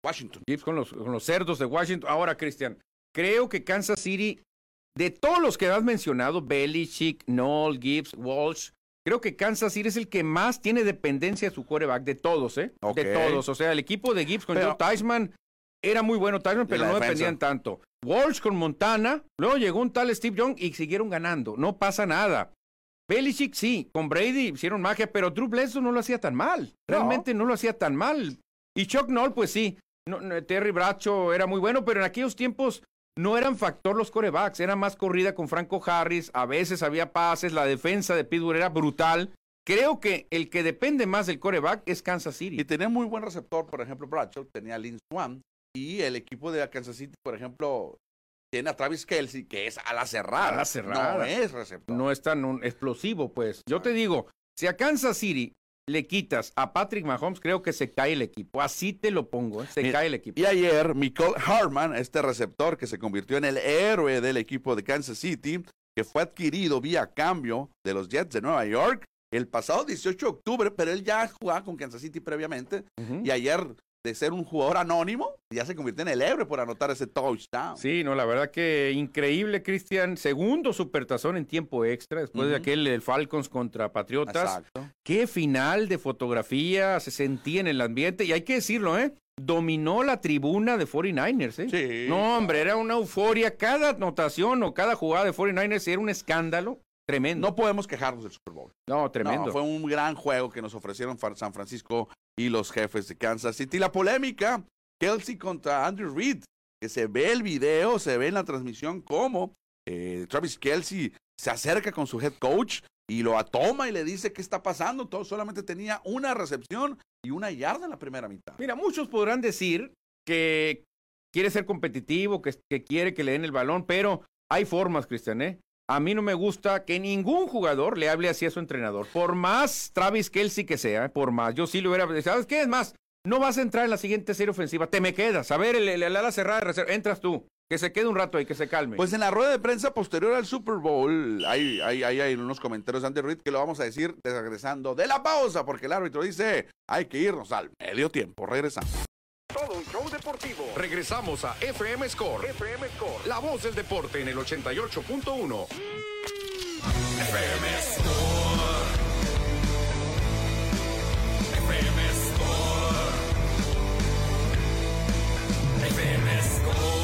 Speaker 1: Washington.
Speaker 2: Gibbs con los, con los cerdos de Washington. Ahora, Cristian, creo que Kansas City, de todos los que has mencionado, Belichick, Noll, Gibbs, Walsh, Creo que Kansas City es el que más tiene dependencia de su quarterback, de todos, ¿eh? De todos. O sea, el equipo de Gibbs con Joe Tysman era muy bueno Tysman, pero no dependían tanto. Walsh con Montana, luego llegó un tal Steve Young y siguieron ganando. No pasa nada. Belichick sí, con Brady hicieron magia, pero Drew Bledsoe no lo hacía tan mal. Realmente no, lo hacía tan mal. Y Chuck Noll, pues sí. Terry Bracho era muy bueno, pero en aquellos tiempos no eran factor los corebacks, era más corrida con Franco Harris, a veces había pases, la defensa de Pittsburgh era brutal. Creo que el que depende más del coreback es Kansas City.
Speaker 1: Y tenía muy buen receptor, por ejemplo, Bradshaw, tenía a Lynn Swan, y el equipo de Kansas City, por ejemplo, tiene a Travis Kelsey, que es a la cerrada. A
Speaker 2: la cerrada.
Speaker 1: No es receptor.
Speaker 2: No es tan explosivo, pues. Yo te digo, si a Kansas City le quitas a Patrick Mahomes, creo que se cae el equipo. Así te lo pongo, ¿eh? se cae el equipo.
Speaker 1: Y ayer, Michael Harman, este receptor que se convirtió en el héroe del equipo de Kansas City, que fue adquirido vía cambio de los Jets de Nueva York el pasado 18 de octubre, pero él ya jugaba con Kansas City previamente. Y ayer de ser un jugador anónimo, ya se convierte en el héroe por anotar ese touchdown.
Speaker 2: Sí, no, la verdad que increíble, Cristian. Segundo supertazón en tiempo extra, después de aquel el Falcons contra Patriotas. Exacto. Qué final de fotografía se sentía en el ambiente, y hay que decirlo, ¿eh? Dominó la tribuna de 49ers, ¿eh?
Speaker 1: Sí.
Speaker 2: No, hombre, era una euforia. Cada anotación o cada jugada de 49ers era un escándalo. Tremendo.
Speaker 1: No podemos quejarnos del Super Bowl.
Speaker 2: No, tremendo.
Speaker 1: fue un gran juego que nos ofrecieron San Francisco y los jefes de Kansas City. La polémica, Kelsey contra Andrew Reid, que se ve el video, se ve en la transmisión cómo eh, Travis Kelsey se acerca con su head coach y lo atoma y le dice qué está pasando. Todo solamente tenía una recepción y una yarda en la primera mitad.
Speaker 2: Mira, muchos podrán decir que quiere ser competitivo, que, que quiere que le den el balón, pero hay formas, Cristian, ¿eh? A mí no me gusta que ningún jugador le hable así a su entrenador. Por más Travis Kelsey que sea, por más. Yo sí lo hubiera. ¿Sabes qué? Es más, no vas a entrar en la siguiente serie ofensiva. Te me quedas. A ver, el, ala cerrada de reserva. Entras tú. Que se quede un rato ahí, que se calme.
Speaker 1: Pues en la rueda de prensa posterior al Super Bowl, hay, hay, hay, hay unos comentarios de Andy Reid que lo vamos a decir regresando de la pausa, porque el árbitro dice: hay que irnos al medio tiempo. Regresamos.
Speaker 3: Todo un show deportivo. Regresamos a FM Score. FM Score. La voz del deporte en el 88.1. FM Score. FM Score. FM
Speaker 1: Score.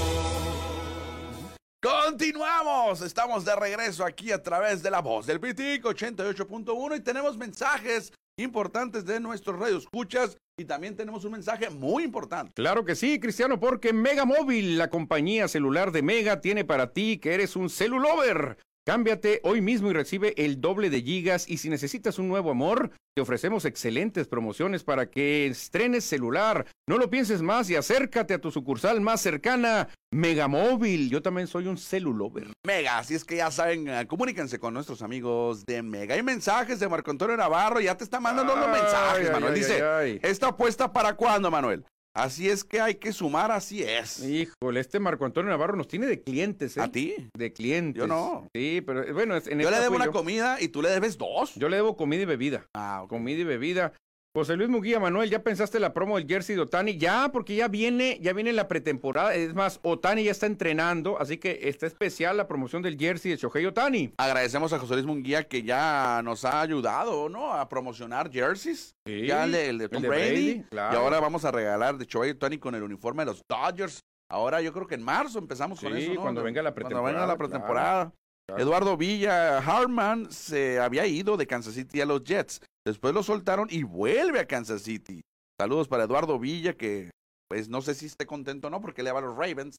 Speaker 1: Continuamos, estamos de regreso aquí a través de la voz del PITIC 88.1 y tenemos mensajes importantes de nuestros escuchas y también tenemos un mensaje muy importante.
Speaker 2: Claro que sí, Cristiano, porque Mega Móvil, la compañía celular de Mega, tiene para ti que eres un celulover. Cámbiate hoy mismo y recibe el doble de gigas y si necesitas un nuevo amor, te ofrecemos excelentes promociones para que estrenes celular. No lo pienses más y acércate a tu sucursal más cercana, Megamóvil. Yo también soy un celulover.
Speaker 1: Mega, así es que ya saben, eh, comuníquense con nuestros amigos de Mega. Hay mensajes de Marco Antonio Navarro, ya te está mandando los mensajes, Manuel.
Speaker 2: ay,
Speaker 1: Dice,
Speaker 2: ay.
Speaker 1: ¿esta apuesta para cuándo, Manuel? Así es que hay que sumar, así es.
Speaker 2: Híjole, este Marco Antonio Navarro nos tiene de clientes, ¿eh?
Speaker 1: ¿A ti?
Speaker 2: De clientes.
Speaker 1: Yo no.
Speaker 2: Sí, pero eh, bueno, es- en
Speaker 1: Yo le debo una
Speaker 2: yo.
Speaker 1: comida y tú le debes dos.
Speaker 2: Yo le debo comida y bebida.
Speaker 1: Ah, ok.
Speaker 2: Comida y bebida. José Luis Muguía Manuel, ¿ya pensaste la promo del jersey de Otani? Ya, porque ya viene, ya viene la pretemporada. Es más, Otani ya está entrenando, así que está especial la promoción del jersey de Shohei Otani.
Speaker 1: Agradecemos a José Luis Munguía que ya nos ha ayudado, ¿no? A promocionar jerseys.
Speaker 2: Sí,
Speaker 1: ya el de, el de Tom
Speaker 2: el de
Speaker 1: Brady.
Speaker 2: Brady, claro.
Speaker 1: Y ahora vamos a regalar de Shohei Tony con el uniforme de los Dodgers. Ahora yo creo que en marzo empezamos con eso, ¿no?
Speaker 2: cuando venga la
Speaker 1: Cuando venga la
Speaker 2: pretemporada,
Speaker 1: pretemporada.
Speaker 2: claro.
Speaker 1: Eduardo Villa Hartman se había ido de Kansas City a los Jets. Después lo soltaron y vuelve a Kansas City. Saludos para Eduardo Villa que pues no sé si esté contento o no porque le va a los Ravens.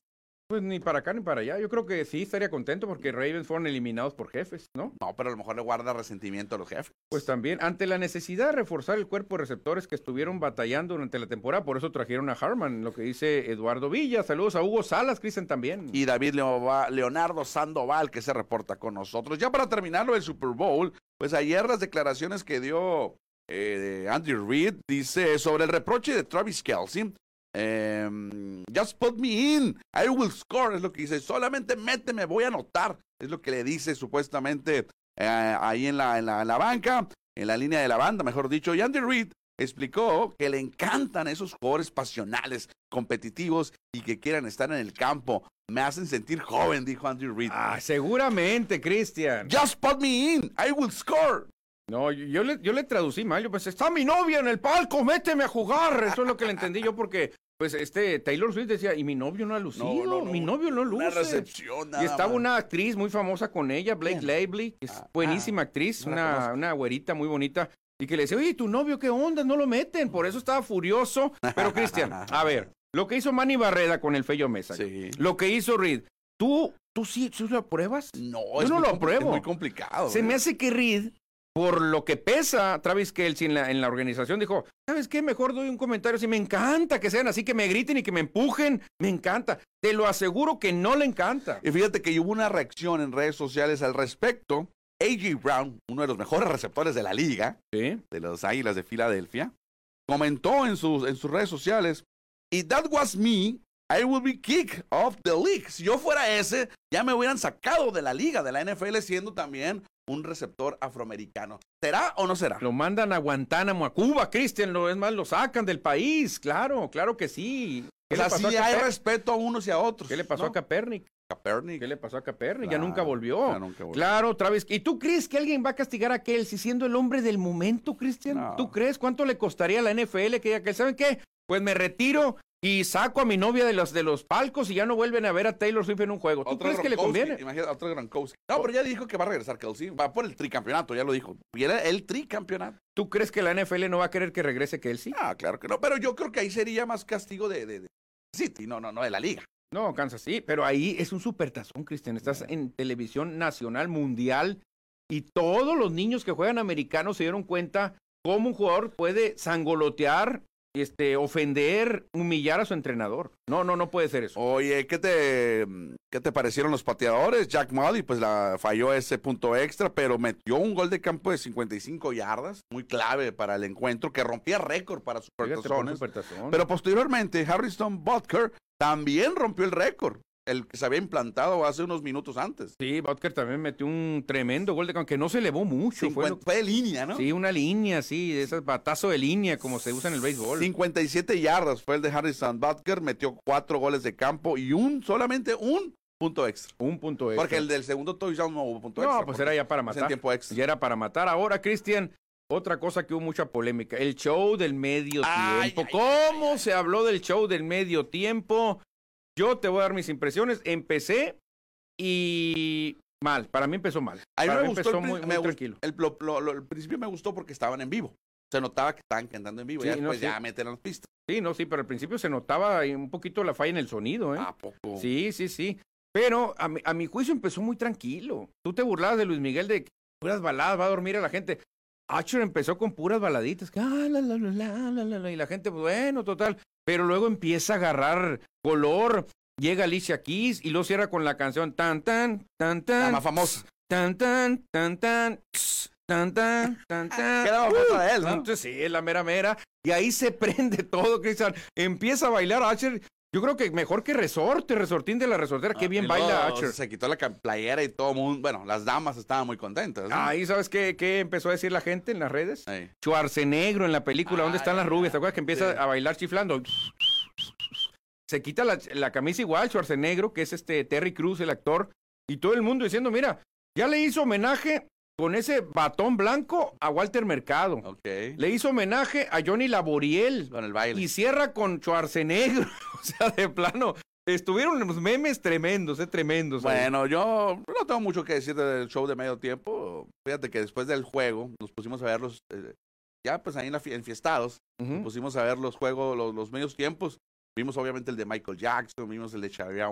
Speaker 2: Pues ni para acá ni para allá. Yo creo que sí estaría contento porque Ravens fueron eliminados por jefes, ¿no?
Speaker 1: No, pero a lo mejor le guarda resentimiento a los jefes.
Speaker 2: Pues también, ante la necesidad de reforzar el cuerpo de receptores que estuvieron batallando durante la temporada, por eso trajeron a Harman, lo que dice Eduardo Villa. Saludos a Hugo Salas, Cristian también.
Speaker 1: y David Leo- Leonardo Sandoval que se reporta con nosotros. Ya para terminarlo el Super Bowl, pues ayer las declaraciones que dio eh, Andy Reid dice sobre el reproche de Travis Kelsey. Em, just put me in, I will score, es lo que dice. Solamente méteme, voy a anotar. Es lo que le dice supuestamente eh, ahí en la, en, la, en la banca, en la línea de la banda, mejor dicho. Y Andy Reid explicó que le encantan esos jugadores pasionales, competitivos y que quieran estar en el campo. Me hacen sentir joven, dijo Andy Reid.
Speaker 2: Ah, seguramente, Cristian.
Speaker 1: Just put me in, I will score.
Speaker 2: No, yo, yo le, yo le traducí mal. Yo pensé, está mi novia en el palco, méteme a jugar. Eso es lo que le entendí yo porque, pues, este Taylor Swift decía, y mi novio no ha lucido.
Speaker 1: No, no, no.
Speaker 2: Mi novio no luce.
Speaker 1: Recepción, nada
Speaker 2: Y estaba
Speaker 1: más.
Speaker 2: una actriz muy famosa con ella, Blake Lively, que es
Speaker 1: Ah,
Speaker 2: buenísima actriz, una, una güerita muy bonita, y que le decía, oye, tu novio, ¿qué onda? No lo meten. Por eso estaba furioso. Pero, Cristian, a ver, lo que hizo Manny Barreda con el Fello Mesa,
Speaker 1: Sí.
Speaker 2: lo que hizo Reed, ¿tú, tú sí, ¿tú lo apruebas?
Speaker 1: No,
Speaker 2: Yo
Speaker 1: es
Speaker 2: no
Speaker 1: muy
Speaker 2: lo apruebo.
Speaker 1: Es muy complicado.
Speaker 2: Se
Speaker 1: ¿eh?
Speaker 2: me hace que Reed, por lo que pesa Travis Kelsey en la, en la organización, dijo, ¿sabes qué? Mejor doy un comentario así, me encanta que sean así, que me griten y que me empujen, me encanta. Te lo aseguro que no le encanta.
Speaker 1: Y fíjate que hubo una reacción en redes sociales al respecto. AJ Brown, uno de los mejores receptores de la liga,
Speaker 2: Sí.
Speaker 1: de los Águilas de Filadelfia, comentó en sus, en sus redes sociales, y that was me, I will be kicked off the league. Si yo fuera ese, ya me hubieran sacado de la liga, de la NFL, siendo también un receptor afroamericano. ¿Será o no será?
Speaker 2: Lo mandan a Guantánamo, a Cuba, Cristian, lo es más, lo sacan del país, claro, claro que sí.
Speaker 1: O
Speaker 2: ¿Qué
Speaker 1: sea, sí hay respeto a unos y a otros.
Speaker 2: ¿Qué le pasó
Speaker 1: ¿no?
Speaker 2: a Kaepernick?
Speaker 1: Kaepernick?
Speaker 2: ¿Qué le pasó a?
Speaker 1: Claro,
Speaker 2: ya nunca volvió.
Speaker 1: ya nunca volvió.
Speaker 2: Claro, Travis. ¿Y tú crees que alguien va a castigar a Kelsey siendo el hombre del momento, Cristian?
Speaker 1: No.
Speaker 2: ¿Tú crees cuánto le costaría a la NFL que diga que, ¿saben qué? Pues me retiro y saco a mi novia de los, de los palcos y ya no vuelven a ver a Taylor Swift en un juego. ¿Tú crees que le conviene?
Speaker 1: Imagínate, otro Gronkowski. No, pero ya dijo que va a regresar Kelsey. Va por el tricampeonato, ya lo dijo. Y era el tricampeonato.
Speaker 2: ¿Tú crees que la NFL no va a querer que regrese Kelsey?
Speaker 1: Ah, claro que no. Pero yo creo que ahí sería más castigo de, de, de City, no, no, no, de la liga.
Speaker 2: No, Kansas sí, pero ahí es un supertazón, Cristian. Estás en televisión nacional, mundial, y todos los niños que juegan americanos se dieron cuenta cómo un jugador puede sangolotear, este, ofender, humillar a su entrenador. No, no, no puede ser eso.
Speaker 1: Oye, ¿qué te, ¿qué te parecieron los pateadores? Jack Mully, pues la falló ese punto extra, pero metió un gol de campo de 55 yardas, muy clave para el encuentro, que rompía récord para
Speaker 2: Fíjate, por
Speaker 1: supertazones.
Speaker 2: supertazón.
Speaker 1: Pero posteriormente, Harrison Butker también rompió el récord, el que se había implantado hace unos minutos antes.
Speaker 2: Sí, Butker también metió un tremendo gol de campo, que no se elevó mucho. Fue,
Speaker 1: 50
Speaker 2: lo-
Speaker 1: fue de línea, ¿no?
Speaker 2: Sí, una línea, sí, de esas batazo de línea, como se usa en el béisbol.
Speaker 1: 57 yardas fue el de Harrison Butker, metió cuatro goles de campo y un, solamente un punto extra.
Speaker 2: Un punto extra.
Speaker 1: Porque el del segundo touchdown no hubo punto
Speaker 2: No,
Speaker 1: extra.
Speaker 2: pues
Speaker 1: porque
Speaker 2: era ya para matar.
Speaker 1: tiempo extra.
Speaker 2: Ya era para matar. Ahora, Cristian, otra cosa que hubo mucha polémica, el show del medio
Speaker 1: Ay,
Speaker 2: tiempo.
Speaker 1: ay,
Speaker 2: ¿Cómo se habló del show del medio tiempo? Yo te voy a dar mis impresiones. Empecé y mal. Para mí empezó mal.
Speaker 1: A mí
Speaker 2: Para
Speaker 1: me
Speaker 2: mí
Speaker 1: gustó
Speaker 2: empezó
Speaker 1: el, pri-
Speaker 2: muy,
Speaker 1: me
Speaker 2: muy
Speaker 1: gustó-
Speaker 2: tranquilo.
Speaker 1: el, lo- lo- lo- el principio me gustó porque estaban en vivo. Se notaba que estaban cantando en vivo.
Speaker 2: Sí, no,
Speaker 1: después
Speaker 2: sí.
Speaker 1: ya meten las pistas.
Speaker 2: Sí, no, sí, pero al principio se notaba un poquito la falla en el sonido, ¿eh?
Speaker 1: ¿A poco?
Speaker 2: Sí, sí, sí. Pero a mi, a mi juicio empezó muy tranquilo. Tú te burlabas de Luis Miguel de puras baladas, va a dormir a la gente. Archer empezó con puras baladitas, que, ah, la, la, la, la, la, la, la, y la gente, pues, bueno, total. Pero luego empieza a agarrar color. Llega Alicia Keys y luego cierra con la canción tan tan tan tan.
Speaker 1: La más famosa.
Speaker 2: Tan tan tan tan. Tan tan tan tan.
Speaker 1: Que era la famosa de él, ¿no?
Speaker 2: Entonces sí, la mera mera. Y ahí se prende todo, Cristian. Empieza a bailar Archer. Yo creo que mejor que Resorte, Resortín de la Resortera. Qué bien baila Archer.
Speaker 1: Se quitó la playera y todo mundo. Bueno, las damas estaban muy contentas. ¿no?
Speaker 2: Ahí, ¿sabes qué, qué empezó a decir la gente en las redes?
Speaker 1: Ey.
Speaker 2: Schwarzenegro en la película, ¿dónde están las rubias? ¿Te acuerdas que empieza
Speaker 1: sí.
Speaker 2: a bailar chiflando? Se quita la, la camisa igual, Schwarzenegro, que es este Terry Cruz, el actor, y todo el mundo diciendo, mira, ya le hizo homenaje con ese batón blanco a Walter Mercado.
Speaker 1: Ok.
Speaker 2: Le hizo homenaje a Johnny Laboriel.
Speaker 1: Con el baile.
Speaker 2: Y cierra con Schwarzenegro. o sea, de plano. Estuvieron los memes tremendos, eh, tremendos. ahí.
Speaker 1: Bueno, yo no tengo mucho que decir del show de medio tiempo. Fíjate que después del juego nos pusimos a ver los, eh, ya pues ahí en la fie- enfiestados, nos pusimos a ver los juegos, los, los medios tiempos. Vimos obviamente el de Michael Jackson, vimos el de Shania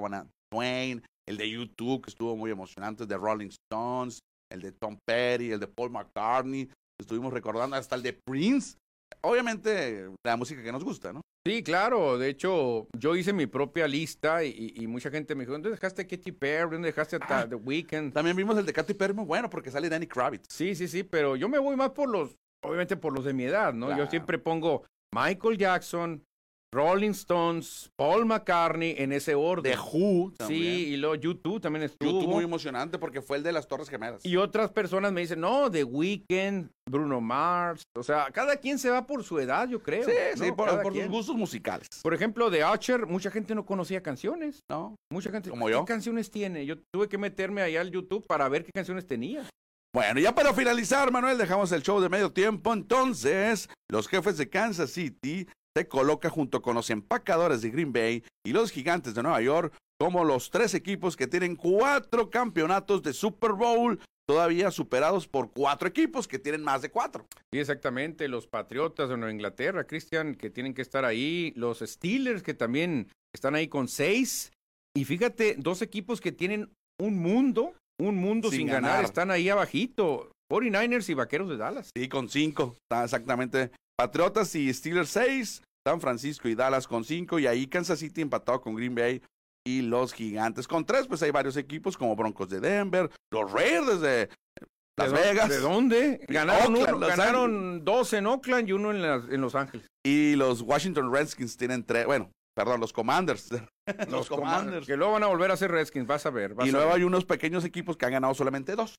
Speaker 1: Twain, el de YouTube, que estuvo muy emocionante, el de Rolling Stones, el de Tom Petty, el de Paul McCartney. Estuvimos recordando hasta el de Prince. Obviamente la música que nos gusta, ¿no?
Speaker 2: Sí, claro. De hecho, yo hice mi propia lista y, y mucha gente me dijo, ¿dónde dejaste a Katy Perry? ¿Dónde dejaste a
Speaker 1: Ah.
Speaker 2: The Weeknd?
Speaker 1: También vimos el de Katy Perry, muy bueno, porque sale Danny Kravitz.
Speaker 2: Sí, sí, sí, pero yo me voy más por los, obviamente por los de mi edad, ¿no? Yo siempre pongo Michael Jackson, Rolling Stones, Paul McCartney en ese orden.
Speaker 1: De Who también.
Speaker 2: Sí, y luego YouTube también estuvo.
Speaker 1: YouTube muy emocionante porque fue el de las Torres Gemelas.
Speaker 2: Y otras personas me dicen, no, The Weeknd, Bruno Mars. O sea, cada quien se va por su edad, yo creo.
Speaker 1: Sí,
Speaker 2: ¿no?
Speaker 1: sí, por, por sus gustos musicales.
Speaker 2: Por ejemplo, de Archer, mucha gente no conocía canciones.
Speaker 1: ¿No?
Speaker 2: Mucha gente.
Speaker 1: Como
Speaker 2: ¿Qué
Speaker 1: yo.
Speaker 2: canciones tiene? Yo tuve que meterme allá al YouTube para ver qué canciones tenía.
Speaker 1: Bueno, ya para finalizar, Manuel, dejamos el show de medio tiempo. Entonces, los jefes de Kansas City se coloca junto con los empacadores de Green Bay y los gigantes de Nueva York como los tres equipos que tienen cuatro campeonatos de Super Bowl, todavía superados por cuatro equipos que tienen más de cuatro.
Speaker 2: Sí, exactamente. Los Patriotas de Nueva Inglaterra, Cristian, que tienen que estar ahí. Los Steelers, que también están ahí con seis. Y fíjate, dos equipos que tienen un mundo, un mundo sin,
Speaker 1: Sin
Speaker 2: ganar.
Speaker 1: ganar.
Speaker 2: están ahí abajito. 49ers y Vaqueros de Dallas.
Speaker 1: Sí, con cinco. Está exactamente. Patriotas y Steelers seis. San Francisco y Dallas con cinco. Y ahí Kansas City empatado con Green Bay y los gigantes con tres. Pues hay varios equipos como Broncos de Denver, los Raiders de Las
Speaker 2: ¿De dó-
Speaker 1: Vegas.
Speaker 2: ¿De dónde? Ganaron,
Speaker 1: Oakland,
Speaker 2: uno-
Speaker 1: Los
Speaker 2: ganaron dos en Oakland y uno en, las- en Los Ángeles.
Speaker 1: Y los Washington Redskins tienen tres. Bueno, perdón, los Commanders.
Speaker 2: Los Commanders. Que luego van a volver a ser Redskins, vas a ver. Vas
Speaker 1: Y luego
Speaker 2: ver.
Speaker 1: hay unos pequeños equipos que han ganado solamente dos.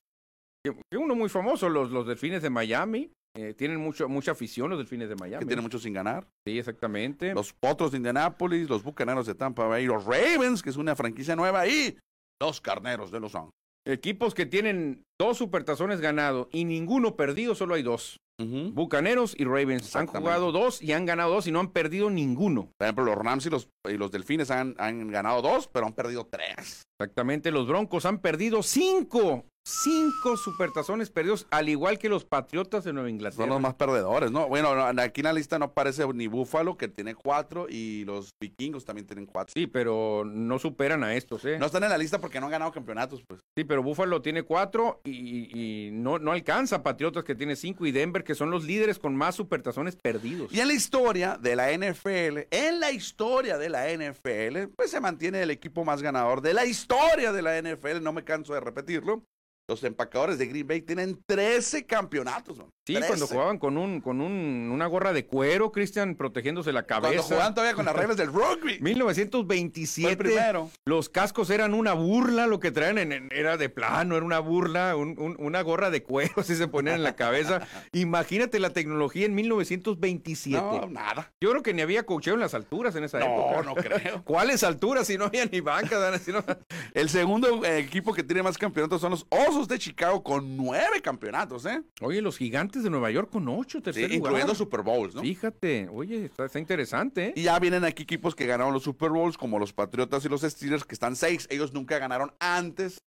Speaker 2: Uno muy famoso, los, los Delfines de Miami. Eh, tienen mucho, mucha afición los Delfines de Miami.
Speaker 1: Que tienen muchos sin ganar.
Speaker 2: Sí, exactamente.
Speaker 1: Los Potros de Indianápolis, los Bucaneros de Tampa Bay, los Ravens, que es una franquicia nueva, y los Carneros de Los Ángeles.
Speaker 2: Equipos que tienen dos supertazones ganados y ninguno perdido, solo hay dos.
Speaker 1: Ujú.
Speaker 2: Bucaneros y Ravens. Han jugado dos y han ganado dos y no han perdido ninguno.
Speaker 1: Por ejemplo, los Rams y los, y los Delfines han, han ganado dos, pero han perdido tres.
Speaker 2: Exactamente, los Broncos han perdido cinco. Cinco supertazones perdidos, al igual que los Patriotas de Nueva Inglaterra.
Speaker 1: Son los más perdedores, ¿no? Bueno, no, aquí en la lista no aparece ni Búfalo, que tiene cuatro, y los Vikingos también tienen cuatro.
Speaker 2: Sí, pero no superan a estos, ¿eh?
Speaker 1: No están en la lista porque no han ganado campeonatos, pues.
Speaker 2: Sí, pero Buffalo tiene cuatro y, y no, no alcanza Patriotas que tiene cinco y Denver que son los líderes con más supertazones perdidos.
Speaker 1: Y en la historia de la NFL, en la historia de la NFL, pues se mantiene el equipo más ganador de la historia de la NFL, no me canso de repetirlo. Los empacadores de Green Bay tienen 13 campeonatos. man.
Speaker 2: Sí,
Speaker 1: 13.
Speaker 2: cuando jugaban con un con un, una gorra de cuero, Cristian, protegiéndose la
Speaker 1: Cuando
Speaker 2: cabeza.
Speaker 1: jugaban todavía con las reglas del rugby. Fue el
Speaker 2: 1927.
Speaker 1: primero.
Speaker 2: Los cascos eran una burla, lo que traían en- en- era de plano, era una burla, un- un- una gorra de cuero, así se ponían en la cabeza. Imagínate la tecnología en 1927.
Speaker 1: No, nada.
Speaker 2: Yo creo que ni había cocheo en las alturas en esa
Speaker 1: No,
Speaker 2: época.
Speaker 1: no creo.
Speaker 2: ¿Cuáles alturas si no había ni bancas? si no-
Speaker 1: El segundo eh, equipo que tiene más campeonatos son los Osos de Chicago con nueve campeonatos, ¿eh?
Speaker 2: Oye, los gigantes de Nueva York con ocho,
Speaker 1: Sí,
Speaker 2: tercer lugar.
Speaker 1: incluyendo Super Bowls, ¿no?
Speaker 2: Fíjate, oye, está, está interesante, ¿eh?
Speaker 1: Y ya vienen aquí equipos que ganaron los Super Bowls, como los Patriotas y los Steelers, que están seis. Ellos nunca ganaron antes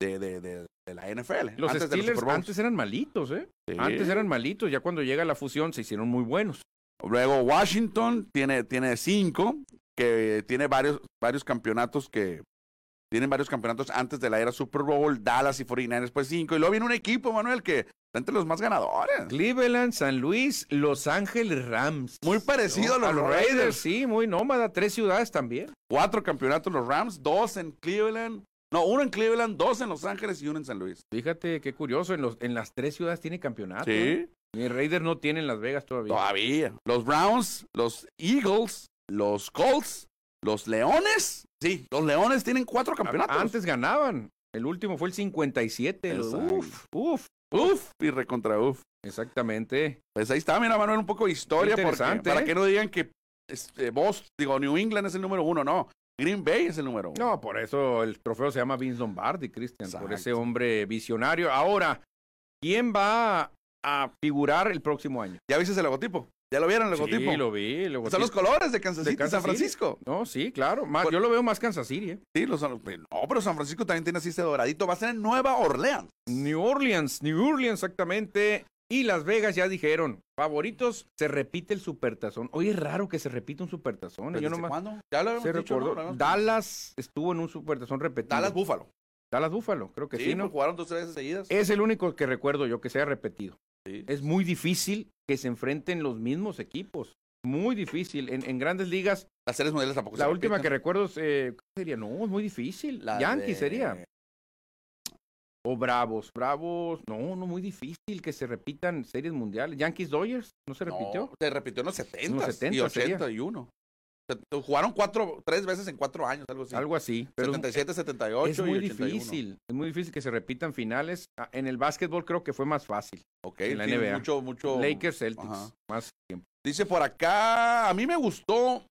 Speaker 1: de, de- de- de la NFL.
Speaker 2: Los
Speaker 1: antes
Speaker 2: Steelers
Speaker 1: Super Bowls.
Speaker 2: antes eran malitos, ¿eh?
Speaker 1: Sí.
Speaker 2: Antes eran malitos, ya cuando llega la fusión se hicieron muy buenos.
Speaker 1: Luego Washington tiene, tiene cinco, que tiene varios, varios campeonatos que, Tienen varios campeonatos antes de la era Super Bowl, Dallas y 49ers pues cinco. Y luego viene un equipo, Manuel, que está entre los más ganadores.
Speaker 2: Cleveland, San Luis, Los Ángeles Rams.
Speaker 1: Muy parecido
Speaker 2: ¿no?
Speaker 1: a los, Raiders.
Speaker 2: Sí, muy nómada. Tres ciudades también.
Speaker 1: Cuatro campeonatos los Rams, dos en Cleveland. No, uno en Cleveland, dos en Los Ángeles y uno en San Luis.
Speaker 2: Fíjate qué curioso, en, los, en las tres ciudades tiene campeonato.
Speaker 1: Sí.
Speaker 2: ¿eh? Y Raiders no tiene en Las Vegas todavía.
Speaker 1: Todavía. Los Browns, los Eagles, los Colts, los Leones. Sí, los Leones tienen cuatro campeonatos.
Speaker 2: Antes ganaban. El último fue el 57. Los, uf, uf.
Speaker 1: Uf, y recontra uf.
Speaker 2: Exactamente.
Speaker 1: Pues ahí está, mira, Manuel, un poco de historia.
Speaker 2: Qué
Speaker 1: Porque,
Speaker 2: interesante,
Speaker 1: para
Speaker 2: ¿eh?
Speaker 1: que no digan que este, vos, digo, New England es el número uno, no. Green Bay es el número uno.
Speaker 2: No, por eso el trofeo se llama Vince Lombardi, Cristian, por ese hombre visionario. Ahora, ¿quién va a figurar el próximo año?
Speaker 1: ¿Ya viste el logotipo? ¿Ya lo vieron el logotipo?
Speaker 2: Sí, lo vi. el logotipo.
Speaker 1: Son los colores de Kansas
Speaker 2: de
Speaker 1: City,
Speaker 2: Kansas
Speaker 1: San
Speaker 2: City.
Speaker 1: Francisco.
Speaker 2: No, sí, claro. Más,
Speaker 1: Por-
Speaker 2: Yo lo veo más Kansas City. ¿eh?
Speaker 1: Sí, los, no, pero San Francisco también tiene así este doradito. Va a ser en Nueva Orleans.
Speaker 2: New Orleans, New Orleans exactamente. Y Las Vegas ya dijeron, favoritos, se repite el supertazón. Oye, es raro que se repita un supertazón. ¿eh? Yo
Speaker 1: ¿Desde
Speaker 2: nomás
Speaker 1: cuándo? Ya lo
Speaker 2: se
Speaker 1: dicho,
Speaker 2: Dallas estuvo en un supertazón repetido.
Speaker 1: Dallas Búfalo.
Speaker 2: Dallas Búfalo, creo que sí,
Speaker 1: Sí,
Speaker 2: ¿no?
Speaker 1: pues jugaron dos tres veces seguidas.
Speaker 2: Es el único que recuerdo yo que se ha repetido.
Speaker 1: Sí.
Speaker 2: Es muy difícil que se enfrenten los mismos equipos. Muy difícil. En, en grandes ligas,
Speaker 1: Las series mundiales tampoco
Speaker 2: la
Speaker 1: se
Speaker 2: última que
Speaker 1: repiten.
Speaker 2: recuerdo es, eh, ¿cuál sería, no, es muy difícil.
Speaker 1: La
Speaker 2: Yankees
Speaker 1: de-
Speaker 2: sería. O Bravos. Bravos, no, no, muy difícil que se repitan series mundiales. Yankees Dodgers, ¿no se repitió?
Speaker 1: No, se repitió en los 70,
Speaker 2: los 70
Speaker 1: y
Speaker 2: sería.
Speaker 1: 81. Jugaron cuatro, tres veces en cuatro años, algo así.
Speaker 2: Algo así. Pero
Speaker 1: 77, 78
Speaker 2: es
Speaker 1: y
Speaker 2: muy
Speaker 1: 81.
Speaker 2: difícil. Es muy difícil que se repitan finales. Ah, En el básquetbol creo que fue más fácil.
Speaker 1: Ok,
Speaker 2: en la
Speaker 1: sí,
Speaker 2: NBA.
Speaker 1: Mucho, mucho.
Speaker 2: Lakers Celtics.
Speaker 1: Ajá.
Speaker 2: Más tiempo.
Speaker 1: Dice por acá, a mí me gustó,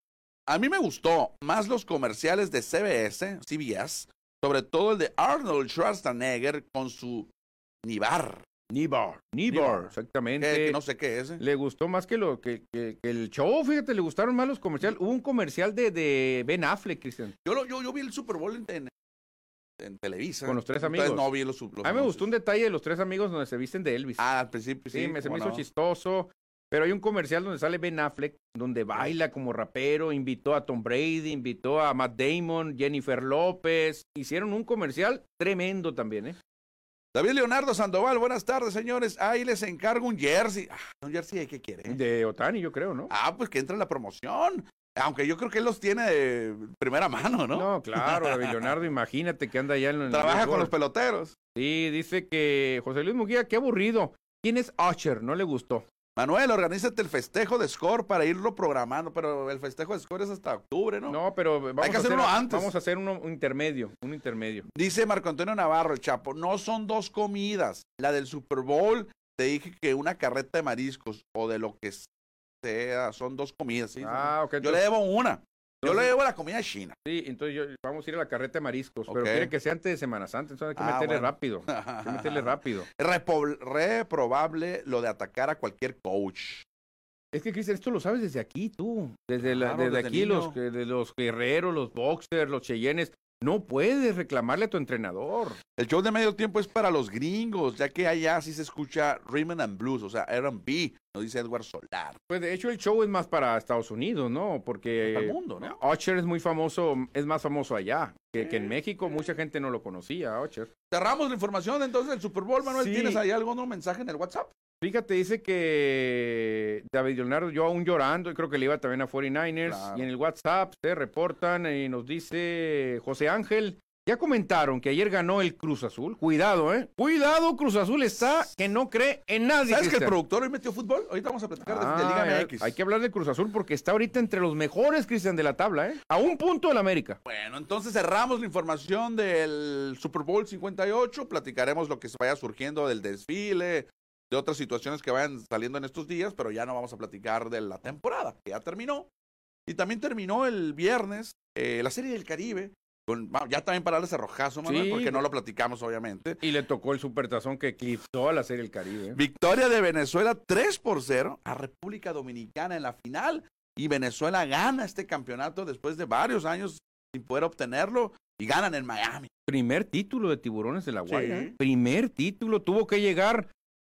Speaker 1: a mí me gustó más los comerciales de CBS, CBS, sobre todo el de Arnold Schwarzenegger con su Nibar,
Speaker 2: Nibar. Nibar, exactamente.
Speaker 1: que, que no sé qué es. ¿eh?
Speaker 2: Le gustó más que lo que, que- que el show, fíjate, le gustaron más los comerciales. Hubo un comercial de, de Ben Affleck, Cristian.
Speaker 1: Yo, lo- yo, yo vi el Super Bowl en, en- en Televisa.
Speaker 2: Con los tres
Speaker 1: Entonces
Speaker 2: amigos.
Speaker 1: no vi los, los
Speaker 2: A mí me
Speaker 1: anuncios.
Speaker 2: gustó un detalle de los tres amigos donde se visten de Elvis.
Speaker 1: Ah, al principio sí.
Speaker 2: sí, me, se me hizo chistoso. Pero hay un comercial donde sale Ben Affleck, donde baila como rapero, invitó a Tom Brady, invitó a Matt Damon, Jennifer López. Hicieron un comercial tremendo también, ¿eh?
Speaker 1: David Leonardo Sandoval, buenas tardes, señores. Ahí les encargo un jersey. Ah, un jersey, ¿de ¿qué quiere?
Speaker 2: De Otani, yo creo, ¿no?
Speaker 1: Ah, pues que entra en la promoción. Aunque yo creo que él los tiene de primera mano, ¿no?
Speaker 2: No, claro, David Leonardo, imagínate que anda allá en el
Speaker 1: Trabaja con los peloteros.
Speaker 2: Sí, dice que José Luis Muguía, qué aburrido. ¿Quién es Usher? No le gustó.
Speaker 1: Manuel, organízate el festejo de Score para irlo programando, pero el festejo de Score es hasta octubre, ¿no?
Speaker 2: No, pero vamos
Speaker 1: Hay que
Speaker 2: a
Speaker 1: hacer
Speaker 2: hacer
Speaker 1: uno antes.
Speaker 2: Vamos a hacer uno un intermedio, un intermedio.
Speaker 1: Dice Marco Antonio Navarro, el Chapo, no son dos comidas. La del Super Bowl, te dije que una carreta de mariscos o de lo que sea, son dos comidas. ¿sí?
Speaker 2: Ah, ok.
Speaker 1: yo le debo una. Yo le debo la comida china.
Speaker 2: Sí, entonces yo- vamos a ir a la carreta de mariscos, pero quiere que sea antes de Semana Santa, entonces hay que
Speaker 1: Ah,
Speaker 2: meterle
Speaker 1: bueno.
Speaker 2: rápido. Hay que meterle rápido.
Speaker 1: Reprobable lo de atacar a cualquier coach.
Speaker 2: Es que, Cristian, esto lo sabes desde aquí, tú. Desde, la-
Speaker 1: Claro,
Speaker 2: desde
Speaker 1: desde
Speaker 2: aquí, los, de los guerreros, los boxers, los cheyennes. No puedes reclamarle a tu entrenador.
Speaker 1: El show de medio tiempo es para los gringos, ya que allá sí se escucha rhythm and blues, o sea, R&B, nos dice Edward Solar.
Speaker 2: Pues de hecho el show es más para Estados Unidos, ¿no? Porque
Speaker 1: Para el mundo, ¿no?
Speaker 2: Usher es muy famoso, es más famoso allá, que, que en México mucha gente no lo conocía, a Usher.
Speaker 1: Cerramos la información entonces del Super Bowl, Manuel.
Speaker 2: Sí.
Speaker 1: ¿Tienes ahí algún otro mensaje en el WhatsApp?
Speaker 2: Fíjate, dice que David Leonardo, yo aún llorando, y creo que le iba también a 49ers,
Speaker 1: Claro.
Speaker 2: y en el WhatsApp se reportan y nos dice José Ángel, ya comentaron que ayer ganó el Cruz Azul, cuidado, ¿eh? Cuidado, Cruz Azul está que no cree en nadie.
Speaker 1: ¿Sabes que el productor hoy metió fútbol? Ahorita vamos a platicar de- de,
Speaker 2: Ah,
Speaker 1: Liga MX.
Speaker 2: Hay que hablar de Cruz Azul porque está ahorita entre los mejores, Cristian, de la tabla, ¿eh? A un punto del América.
Speaker 1: Bueno, entonces cerramos la información del Super Bowl 58. Platicaremos lo que se vaya surgiendo del desfile, de otras situaciones que vayan saliendo en estos días, pero ya no vamos a platicar de la temporada, que ya terminó. Y también terminó el viernes eh, la Serie del Caribe. Con, ya también para darle ese rojazo, Manuel,
Speaker 2: Sí,
Speaker 1: porque no lo platicamos, obviamente.
Speaker 2: Y le tocó el supertazón que eclipsó a la Serie del Caribe.
Speaker 1: Victoria de Venezuela 3 por 0 a República Dominicana en la final. Y Venezuela gana este campeonato después de varios años sin poder obtenerlo. Y ganan en Miami.
Speaker 2: Primer título de Tiburones de la Guaira.
Speaker 1: Sí.
Speaker 2: ¿eh? Primer título. Tuvo que llegar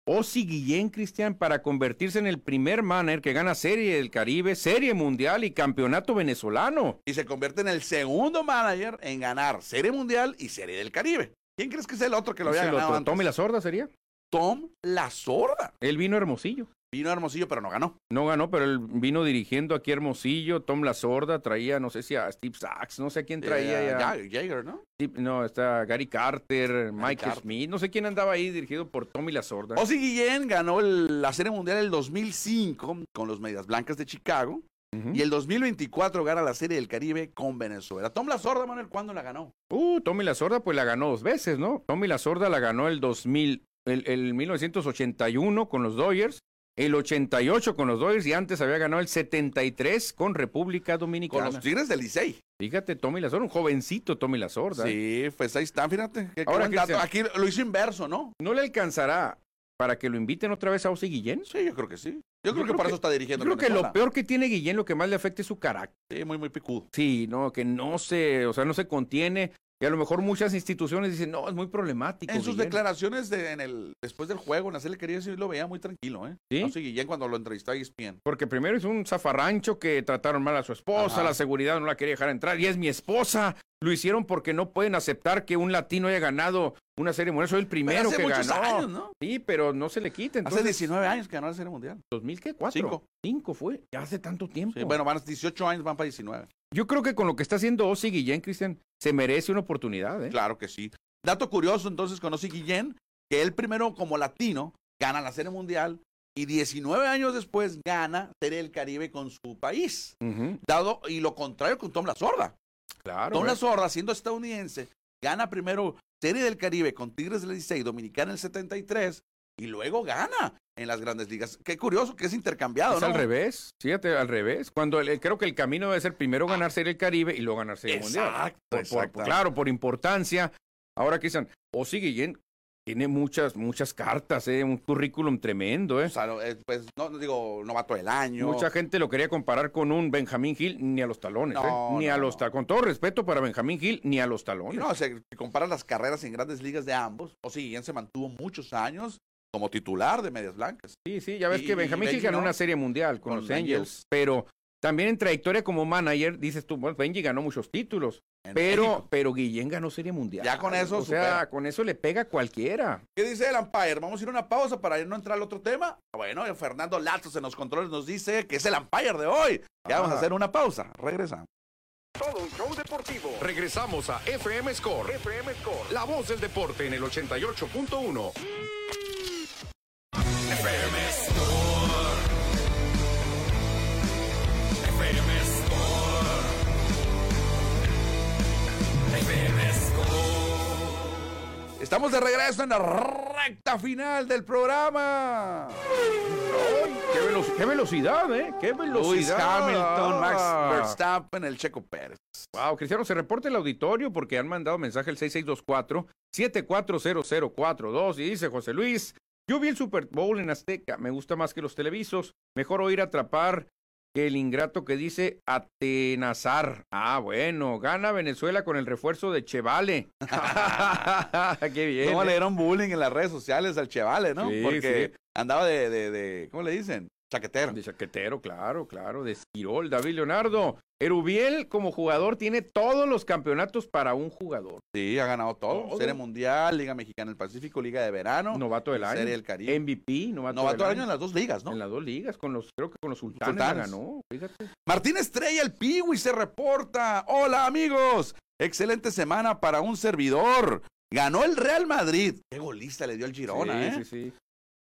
Speaker 2: Ozzy Guillén, Cristian, para convertirse en el primer manager que gana Serie del Caribe, Serie Mundial y Campeonato Venezolano.
Speaker 1: Y se convierte en el segundo manager en ganar Serie Mundial y Serie del Caribe. ¿Quién crees que es el otro que lo
Speaker 2: ¿Es
Speaker 1: había
Speaker 2: el
Speaker 1: ganado
Speaker 2: otro?
Speaker 1: antes?
Speaker 2: ¿Tommy La Sorda sería?
Speaker 1: Tom La Sorda.
Speaker 2: Él vino Hermosillo.
Speaker 1: Vino a Hermosillo, pero no ganó.
Speaker 2: No ganó, pero él vino dirigiendo aquí a Hermosillo. Tom La Sorda traía, no sé si a Steve Sachs, no sé a quién traía.
Speaker 1: Eh, Jaeger, ¿no?
Speaker 2: No, está Gary Carter, Mike
Speaker 1: Carter.
Speaker 2: Smith, no sé quién andaba ahí dirigido por Tommy La Sorda.
Speaker 1: Ozzy Guillén ganó el- la Serie Mundial el 2005 con los Medias Blancas de Chicago. Y el 2024 gana la Serie del Caribe con Venezuela. Tom La Sorda, Manuel, ¿cuándo la ganó?
Speaker 2: Uh, Tommy La Sorda pues la ganó dos veces, ¿no? Tommy La Sorda la ganó el 2000, el, el 1981 con los Dodgers, el 88 con los Dodgers y antes había ganado el 73 con República
Speaker 1: Con
Speaker 2: Dominicana.
Speaker 1: los Tigres del Licey.
Speaker 2: Fíjate, Tommy La Sorda, un jovencito Tommy La Sorda.
Speaker 1: Sí, pues ahí está, fíjate. Qué-
Speaker 2: Ahora,
Speaker 1: dato. Aquí lo hizo inverso, ¿no?
Speaker 2: ¿No le alcanzará para que lo inviten otra vez a Ozzy Guillén?
Speaker 1: Sí, yo creo que sí. Yo, creo que para
Speaker 2: que-
Speaker 1: eso está dirigiendo.
Speaker 2: Creo que lo peor que tiene Guillén, lo que más le afecta es su carácter.
Speaker 1: Sí, muy, muy picudo.
Speaker 2: Sí, no, que no se, o sea, no se contiene. Y a lo mejor muchas instituciones dicen, no, es muy problemático.
Speaker 1: En sus
Speaker 2: Guillén".
Speaker 1: declaraciones de, en el, después del juego, en la serie quería sí lo veía muy tranquilo, ¿eh?
Speaker 2: ¿Sí?
Speaker 1: No sé, Guillén cuando lo entrevistó a E ESPN.
Speaker 2: Porque primero es un zafarrancho que trataron mal a su esposa,
Speaker 1: Ajá.
Speaker 2: la seguridad no la quería dejar entrar, y es mi esposa. Lo hicieron porque no pueden aceptar que un latino haya ganado una serie mundial. Soy el primero que
Speaker 1: muchos
Speaker 2: ganó.
Speaker 1: años, ¿no?
Speaker 2: Sí, pero no se le quita. Entonces,
Speaker 1: hace 19 años que ganó la serie mundial.
Speaker 2: ¿2000 qué? ¿Cuatro?
Speaker 1: Cinco.
Speaker 2: Cinco fue. Ya hace tanto tiempo.
Speaker 1: Sí, bueno, van 18 años, van para 19.
Speaker 2: Yo creo que con lo que está haciendo Ozzy Guillén, Cristian, se merece una oportunidad, ¿eh?
Speaker 1: Claro que sí. Dato curioso, entonces, con Ozzy Guillén, que él primero como latino gana la serie mundial y 19 años después gana Serie del Caribe con su país. Dado, y lo contrario con Tom La Sorda.
Speaker 2: Claro. ¿eh?
Speaker 1: La Sorda, siendo estadounidense, gana primero Serie del Caribe con Tigres del 16, Dominicana en el 73, y luego gana en las grandes ligas. Qué curioso que es intercambiado,
Speaker 2: Es
Speaker 1: ¿no?
Speaker 2: al revés, fíjate, al revés. Cuando el- creo que el camino debe ser primero ganar Serie del Caribe y luego ganar Serie Mundial.
Speaker 1: Exacto,
Speaker 2: Por- por- claro, por importancia. Ahora, Cristian, Ozzy Guillén tiene muchas, muchas cartas, ¿eh? un currículum tremendo. ¿eh?
Speaker 1: O sea, no, eh, pues, no, no digo novato del año.
Speaker 2: Mucha gente lo quería comparar con un Benjamín Hill, ni a los talones,
Speaker 1: No,
Speaker 2: ¿eh? ni a los. Con todo respeto para Benjamín Hill, ni a los
Speaker 1: Y
Speaker 2: talones.
Speaker 1: no, o sea, si comparas las carreras en grandes ligas de ambos, o sí, Guillén se mantuvo muchos años como titular de Medias Blancas.
Speaker 2: Sí, sí, ya ves
Speaker 1: Y-
Speaker 2: que Benjamín
Speaker 1: Benji
Speaker 2: ganó una serie mundial con,
Speaker 1: Con
Speaker 2: los
Speaker 1: los
Speaker 2: Angels,
Speaker 1: Angels.
Speaker 2: pero también en trayectoria como manager, dices tú, bueno, Benji ganó muchos títulos, pero,
Speaker 1: México.
Speaker 2: pero Guillén ganó serie mundial.
Speaker 1: Ya con eso
Speaker 2: O sea,
Speaker 1: supera.
Speaker 2: con eso le pega a cualquiera.
Speaker 1: ¿Qué dice el umpire? Vamos a ir a una pausa para no entrar al otro tema. Bueno, Fernando Latos en los controles nos dice que es el umpire de hoy. Ya vamos a
Speaker 2: Ah.
Speaker 1: hacer una pausa. Regresamos.
Speaker 3: Todo un show deportivo. Regresamos a FM Score. FM Score. La voz del deporte en el 88.1. FM
Speaker 1: Estamos de regreso en la recta final del programa.
Speaker 2: ¡Qué, velo- qué velocidad, eh! ¡Qué velocidad!
Speaker 1: Lewis Hamilton, Max Verstappen, el Checo Pérez.
Speaker 2: Wow, Cristiano, se reporta el auditorio porque han mandado mensaje al 6624-740042 y dice José Luis, yo vi el Super Bowl en Azteca, me gusta más que los televisos, mejor oír atrapar que el ingrato que dice Atenazar. Ah, bueno, gana Venezuela con el refuerzo de Chevale. Qué bien.
Speaker 1: ¿Cómo
Speaker 2: eh.
Speaker 1: le dieron bullying en las redes sociales al Chevale, no?
Speaker 2: Sí,
Speaker 1: Porque
Speaker 2: sí.
Speaker 1: andaba de, de, de- ¿cómo le dicen? Chaquetero.
Speaker 2: De chaquetero, claro, claro, de Esquirol, David Leonardo. Erubiel como jugador tiene todos los campeonatos para un jugador.
Speaker 1: Sí, ha ganado todo.
Speaker 2: Todo.
Speaker 1: Serie Mundial, Liga Mexicana del Pacífico, Liga de Verano.
Speaker 2: Novato del año.
Speaker 1: Serie del Caribe.
Speaker 2: MVP, novato,
Speaker 1: Novato del año en las dos ligas, ¿no?
Speaker 2: En las dos ligas, con los, creo que con los sultanes,
Speaker 1: Sultanes.
Speaker 2: ganó, fíjate.
Speaker 1: Martín Estrella, el Piwi, se reporta. Hola, amigos. Excelente semana para un servidor. Ganó el Real Madrid. Qué golista le dio el Girona,
Speaker 2: sí,
Speaker 1: ¿eh?
Speaker 2: sí, sí.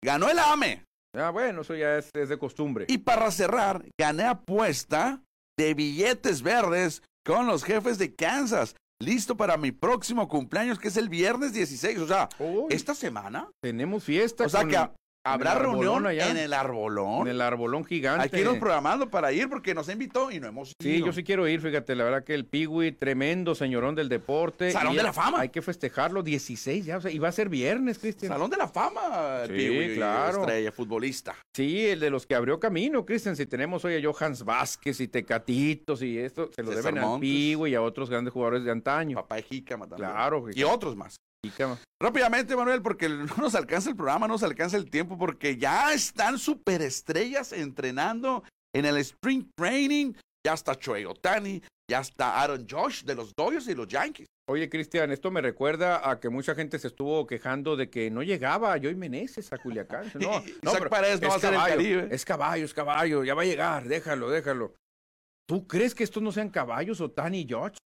Speaker 1: Ganó el AME.
Speaker 2: Ah, bueno, eso ya es, es de costumbre.
Speaker 1: Y para cerrar, gané apuesta de billetes verdes con los jefes de Kansas. Listo para mi próximo cumpleaños, que es el viernes 16. O sea,
Speaker 2: Uy,
Speaker 1: esta semana.
Speaker 2: tenemos fiesta
Speaker 1: O sea
Speaker 2: con-
Speaker 1: que habrá reunión
Speaker 2: allá.
Speaker 1: en el arbolón.
Speaker 2: en el arbolón gigante.
Speaker 1: Hay que irnos programando para ir porque nos invitó y no hemos
Speaker 2: Sí,
Speaker 1: ido.
Speaker 2: yo sí quiero ir, fíjate, la verdad que el Piwi, tremendo señorón del deporte.
Speaker 1: Salón
Speaker 2: y
Speaker 1: de la fama.
Speaker 2: Hay que festejarlo, 16 ya, o sea, y va a ser viernes, Cristian.
Speaker 1: Salón de la Fama, el
Speaker 2: Sí,
Speaker 1: Piwi,
Speaker 2: claro.
Speaker 1: estrella, futbolista.
Speaker 2: Sí, el de los que abrió camino, Cristian. Si tenemos hoy a Johans Vázquez y Tecatitos y esto, se lo
Speaker 1: César
Speaker 2: deben al
Speaker 1: Montes.
Speaker 2: Piwi y a otros grandes jugadores de antaño.
Speaker 1: Papá de Jícama también.
Speaker 2: Claro,
Speaker 1: Y otros más. Rápidamente, Manuel, porque no nos alcanza el programa, no nos alcanza el tiempo, porque ya están superestrellas entrenando en el Spring Training. Ya está Choi Otani, ya está Aaron Josh de los Dodgers y los Yankees.
Speaker 2: Oye, Cristian, esto me recuerda a que mucha gente se estuvo quejando de que no llegaba Joey Meneses a Culiacán. No,
Speaker 1: no, no va a ser
Speaker 2: el Es caballo, es caballo, ya va a llegar, déjalo, déjalo. ¿Tú crees que estos no sean caballos, Otani y Josh?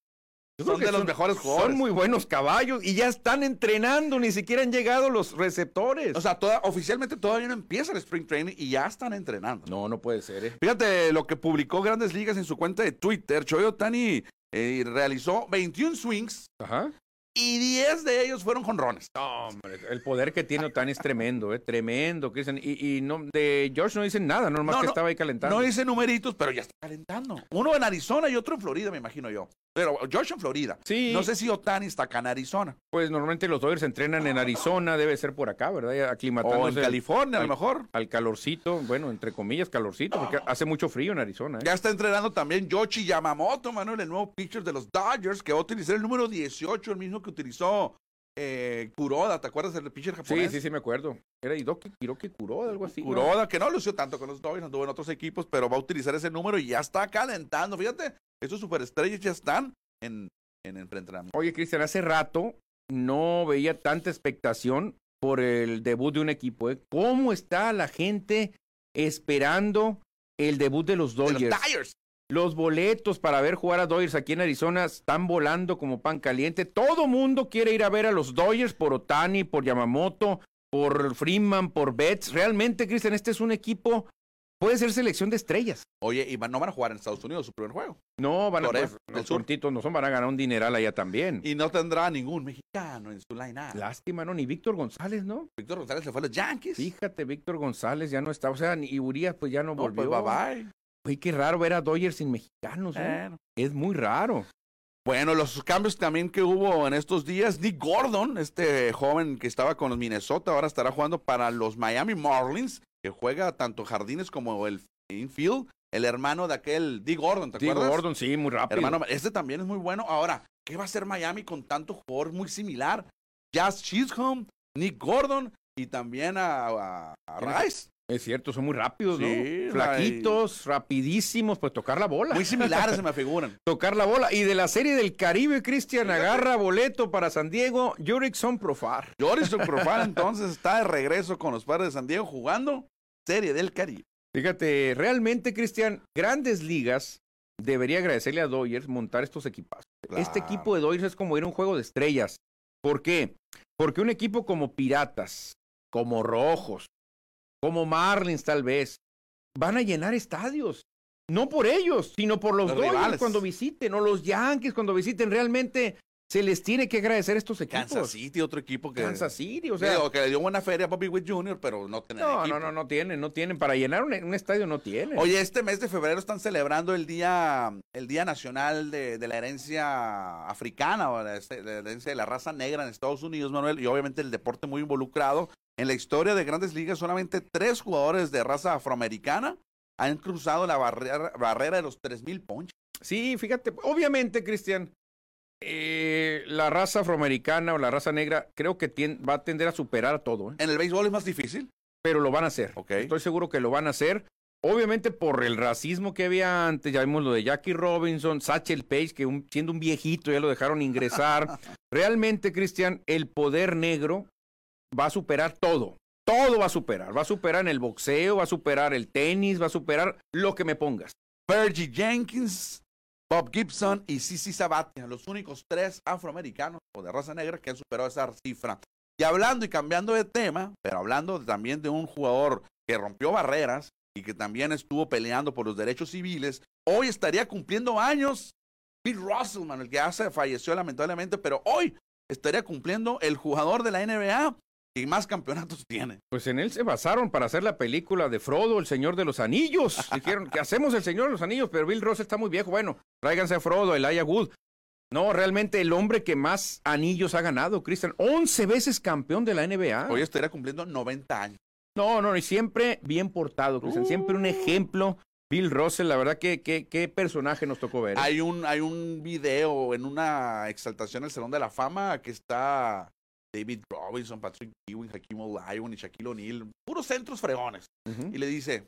Speaker 1: Son de los mejores jugadores.
Speaker 2: Son muy buenos caballos y ya están entrenando, ni siquiera han llegado los receptores.
Speaker 1: O sea, toda, oficialmente todavía no empieza el Spring Training y ya están entrenando.
Speaker 2: No, no puede ser. ¿eh?
Speaker 1: Fíjate lo que publicó Grandes Ligas en su cuenta de Twitter. Choyo Tani eh, realizó 21 swings Ajá y 10 de ellos fueron jonrones.
Speaker 2: No, hombre, el poder que tiene Otani es tremendo, eh, tremendo. Y, y no, de George no dicen nada, nomás que estaba ahí calentando.
Speaker 1: No dice numeritos, pero ya está calentando. Uno en Arizona y otro en Florida, me imagino yo. Pero George en Florida. Sí. No sé si Otani está acá en Arizona.
Speaker 2: Pues normalmente los Dodgers entrenan en Arizona, debe ser por acá, ¿verdad? Aclimatándose.
Speaker 1: O en California, a lo mejor.
Speaker 2: Al calorcito, bueno, entre comillas, calorcito, porque hace mucho frío en Arizona. ¿eh?
Speaker 1: Ya está entrenando también Yoshi Yamamoto, Manuel, el nuevo pitcher de los Dodgers, que va a utilizar el número 18, el mismo que utilizó eh, Kuroda, ¿te acuerdas del pitcher japonés?
Speaker 2: Sí, sí, sí, me acuerdo. Era Hiroki, Hiroki Kuroda, algo así.
Speaker 1: Kuroda, que no lució tanto con los Dodgers, anduvo en otros equipos, pero va a utilizar ese número y ya está calentando. Fíjate, estos superestrellas ya están en, en el preentrenamiento.
Speaker 2: Oye, Cristian, hace rato no veía tanta expectación por el debut de un equipo. ¿eh? ¿Cómo está la gente esperando el debut de los Dodgers? Los boletos para ver jugar a Dodgers aquí en Arizona están volando como pan caliente. Todo mundo quiere ir a ver a los Dodgers por Otani, por Yamamoto, por Freeman, por Betts. Realmente, Cristian, este es un equipo, puede ser selección de estrellas.
Speaker 1: Oye, y no van a jugar en Estados Unidos su primer juego.
Speaker 2: No, van a jugar. Los cortitos no son, van a ganar un dineral allá también.
Speaker 1: Y no tendrá ningún mexicano en su line-up.
Speaker 2: Lástima, ¿no? Ni Víctor González, ¿no?
Speaker 1: Víctor González se fue a los Yankees.
Speaker 2: Fíjate, Víctor González ya no está. O sea, ni Urias pues ya no, no pues, volvió.
Speaker 1: Pues bye bye.
Speaker 2: Oye, qué raro ver a Dodgers sin mexicanos. ¿eh? Es muy raro.
Speaker 1: Bueno, los cambios también que hubo en estos días, Nick Gordon, este joven que estaba con los Minnesota, ahora estará jugando para los Miami Marlins, que juega tanto jardines como el infield, el hermano de aquel Dick Gordon, ¿te acuerdas?
Speaker 2: Dick Gordon, sí, muy rápido.
Speaker 1: Hermano, este también es muy bueno. Ahora, ¿qué va a hacer Miami con tanto jugador muy similar? Jazz Chisholm, Nick Gordon y también a, a Rice.
Speaker 2: Es cierto, son muy rápidos, ¿no? Flaquitos, rapidísimos, pues tocar la bola.
Speaker 1: Muy similares se me figuran.
Speaker 2: tocar la bola. Y de la serie del Caribe, Cristian, agarra boleto para San Diego, Jurickson Profar.
Speaker 1: Jurickson Profar entonces está de regreso con los padres de San Diego jugando serie del Caribe.
Speaker 2: Fíjate, realmente, Cristian, grandes ligas debería agradecerle a Dodgers montar estos equipos. Este equipo de Dodgers es como ir a un juego de estrellas. ¿Por qué? Porque un equipo como Piratas, como Rojos, como Marlins tal vez, van a llenar estadios. No por ellos, sino por los, los cuando visiten, o los Yankees cuando visiten. Realmente se les tiene que agradecer a estos equipos.
Speaker 1: Kansas City, otro equipo que.
Speaker 2: Kansas City, o sea.
Speaker 1: que le dio buena feria a Bobby Witt Jr., pero no tienen.
Speaker 2: No, no, no, no tienen, no tienen. Para llenar un, estadio no tienen.
Speaker 1: Oye, este mes de febrero están celebrando el Día, el día Nacional de, la Herencia Africana, o la, la herencia de la raza negra en Estados Unidos, Manuel, y obviamente el deporte muy involucrado. En la historia de grandes ligas, solamente tres jugadores de raza afroamericana han cruzado la barrera, barrera de los 3.000 ponches.
Speaker 2: Sí, fíjate, obviamente, Cristian, eh, la raza afroamericana o la raza negra creo que va a tender a superar todo. ¿eh?
Speaker 1: En el béisbol es más difícil.
Speaker 2: Pero lo van a hacer. Estoy seguro que lo van a hacer. Obviamente por el racismo que había antes, ya vimos lo de Jackie Robinson, Satchel Page, que siendo un viejito ya lo dejaron ingresar. Realmente, Cristian, el poder negro va a superar todo. Todo va a superar. Va a superar en el boxeo, va a superar el tenis, va a superar lo que me pongas.
Speaker 1: Fergie Jenkins, Bob Gibson y Sisi Sabatia, los únicos tres afroamericanos o de raza negra que han superado esa cifra. Y hablando y cambiando de tema, pero hablando también de un jugador que rompió barreras y que también estuvo peleando por los derechos civiles, hoy estaría cumpliendo años Bill Russell, el que ya se falleció lamentablemente, pero hoy estaría cumpliendo el jugador de la NBA y más campeonatos tiene.
Speaker 2: Pues en él se basaron para hacer la película de Frodo, el Señor de los Anillos. Dijeron que hacemos el Señor de los Anillos, pero Bill Ross está muy viejo. Bueno, tráiganse a Frodo, Elijah Wood. No, realmente el hombre que más anillos ha ganado, Cristian. 11 veces campeón de la NBA.
Speaker 1: Hoy estaría cumpliendo 90 años.
Speaker 2: No, no, y siempre bien portado, Cristian. Siempre un uh. ejemplo. Bill Russell, la verdad que qué personaje nos tocó ver. ¿eh?
Speaker 1: Hay un hay un video en una exaltación del Salón de la Fama que está David Robinson, Patrick Ewing, Hakim Olajuwon y Shaquille O'Neal, puros centros fregones. Y le dice,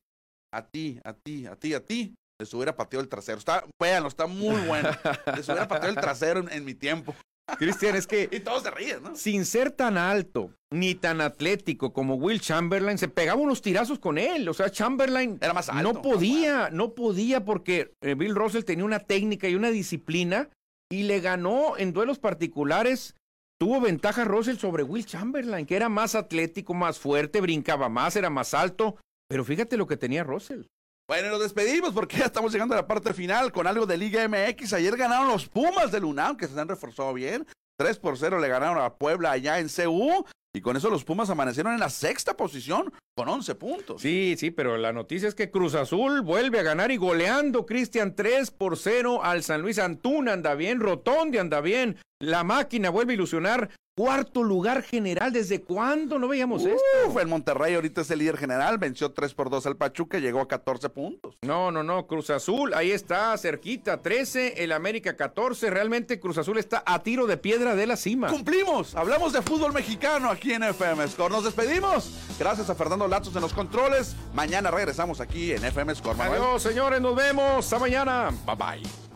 Speaker 1: a ti, a ti, a ti, a ti, les hubiera pateado el trasero. Está, véanlo, está muy bueno. les hubiera pateado el trasero en, mi tiempo.
Speaker 2: Cristian, es que.
Speaker 1: y todos se ríen, ¿no?
Speaker 2: Sin ser tan alto ni tan atlético como Will Chamberlain, se pegaban unos tirazos con él. O sea, Chamberlain.
Speaker 1: Era más alto.
Speaker 2: No podía, no podía porque eh, Bill Russell tenía una técnica y una disciplina y le ganó en duelos particulares. Tuvo ventaja Russell sobre Will Chamberlain, que era más atlético, más fuerte, brincaba más, era más alto. Pero fíjate lo que tenía Russell.
Speaker 1: Bueno, nos despedimos porque ya estamos llegando a la parte final con algo de Liga MX. Ayer ganaron los Pumas del UNAM, que se han reforzado bien. 3 por 0 le ganaron a Puebla allá en CU. Y con eso los Pumas amanecieron en la sexta posición con 11 puntos.
Speaker 2: Sí, sí, pero la noticia es que Cruz Azul vuelve a ganar y goleando Cristian 3 por 0 al San Luis Antuna anda bien, Rotondi anda bien, la máquina vuelve a ilusionar cuarto lugar general. ¿Desde cuándo no veíamos esto?
Speaker 1: Fue el Monterrey, ahorita es el líder general, venció 3 por 2 al Pachuca, llegó a 14 puntos.
Speaker 2: No, no, no, Cruz Azul, ahí está, cerquita, 13, el América 14. Realmente Cruz Azul está a tiro de piedra de la cima.
Speaker 1: Cumplimos, hablamos de fútbol mexicano aquí en FM Score. Nos despedimos. Gracias a Fernando Latos en los controles. Mañana regresamos aquí en FM Score.
Speaker 2: Adiós, señores, nos vemos. Hasta mañana.
Speaker 1: Bye bye.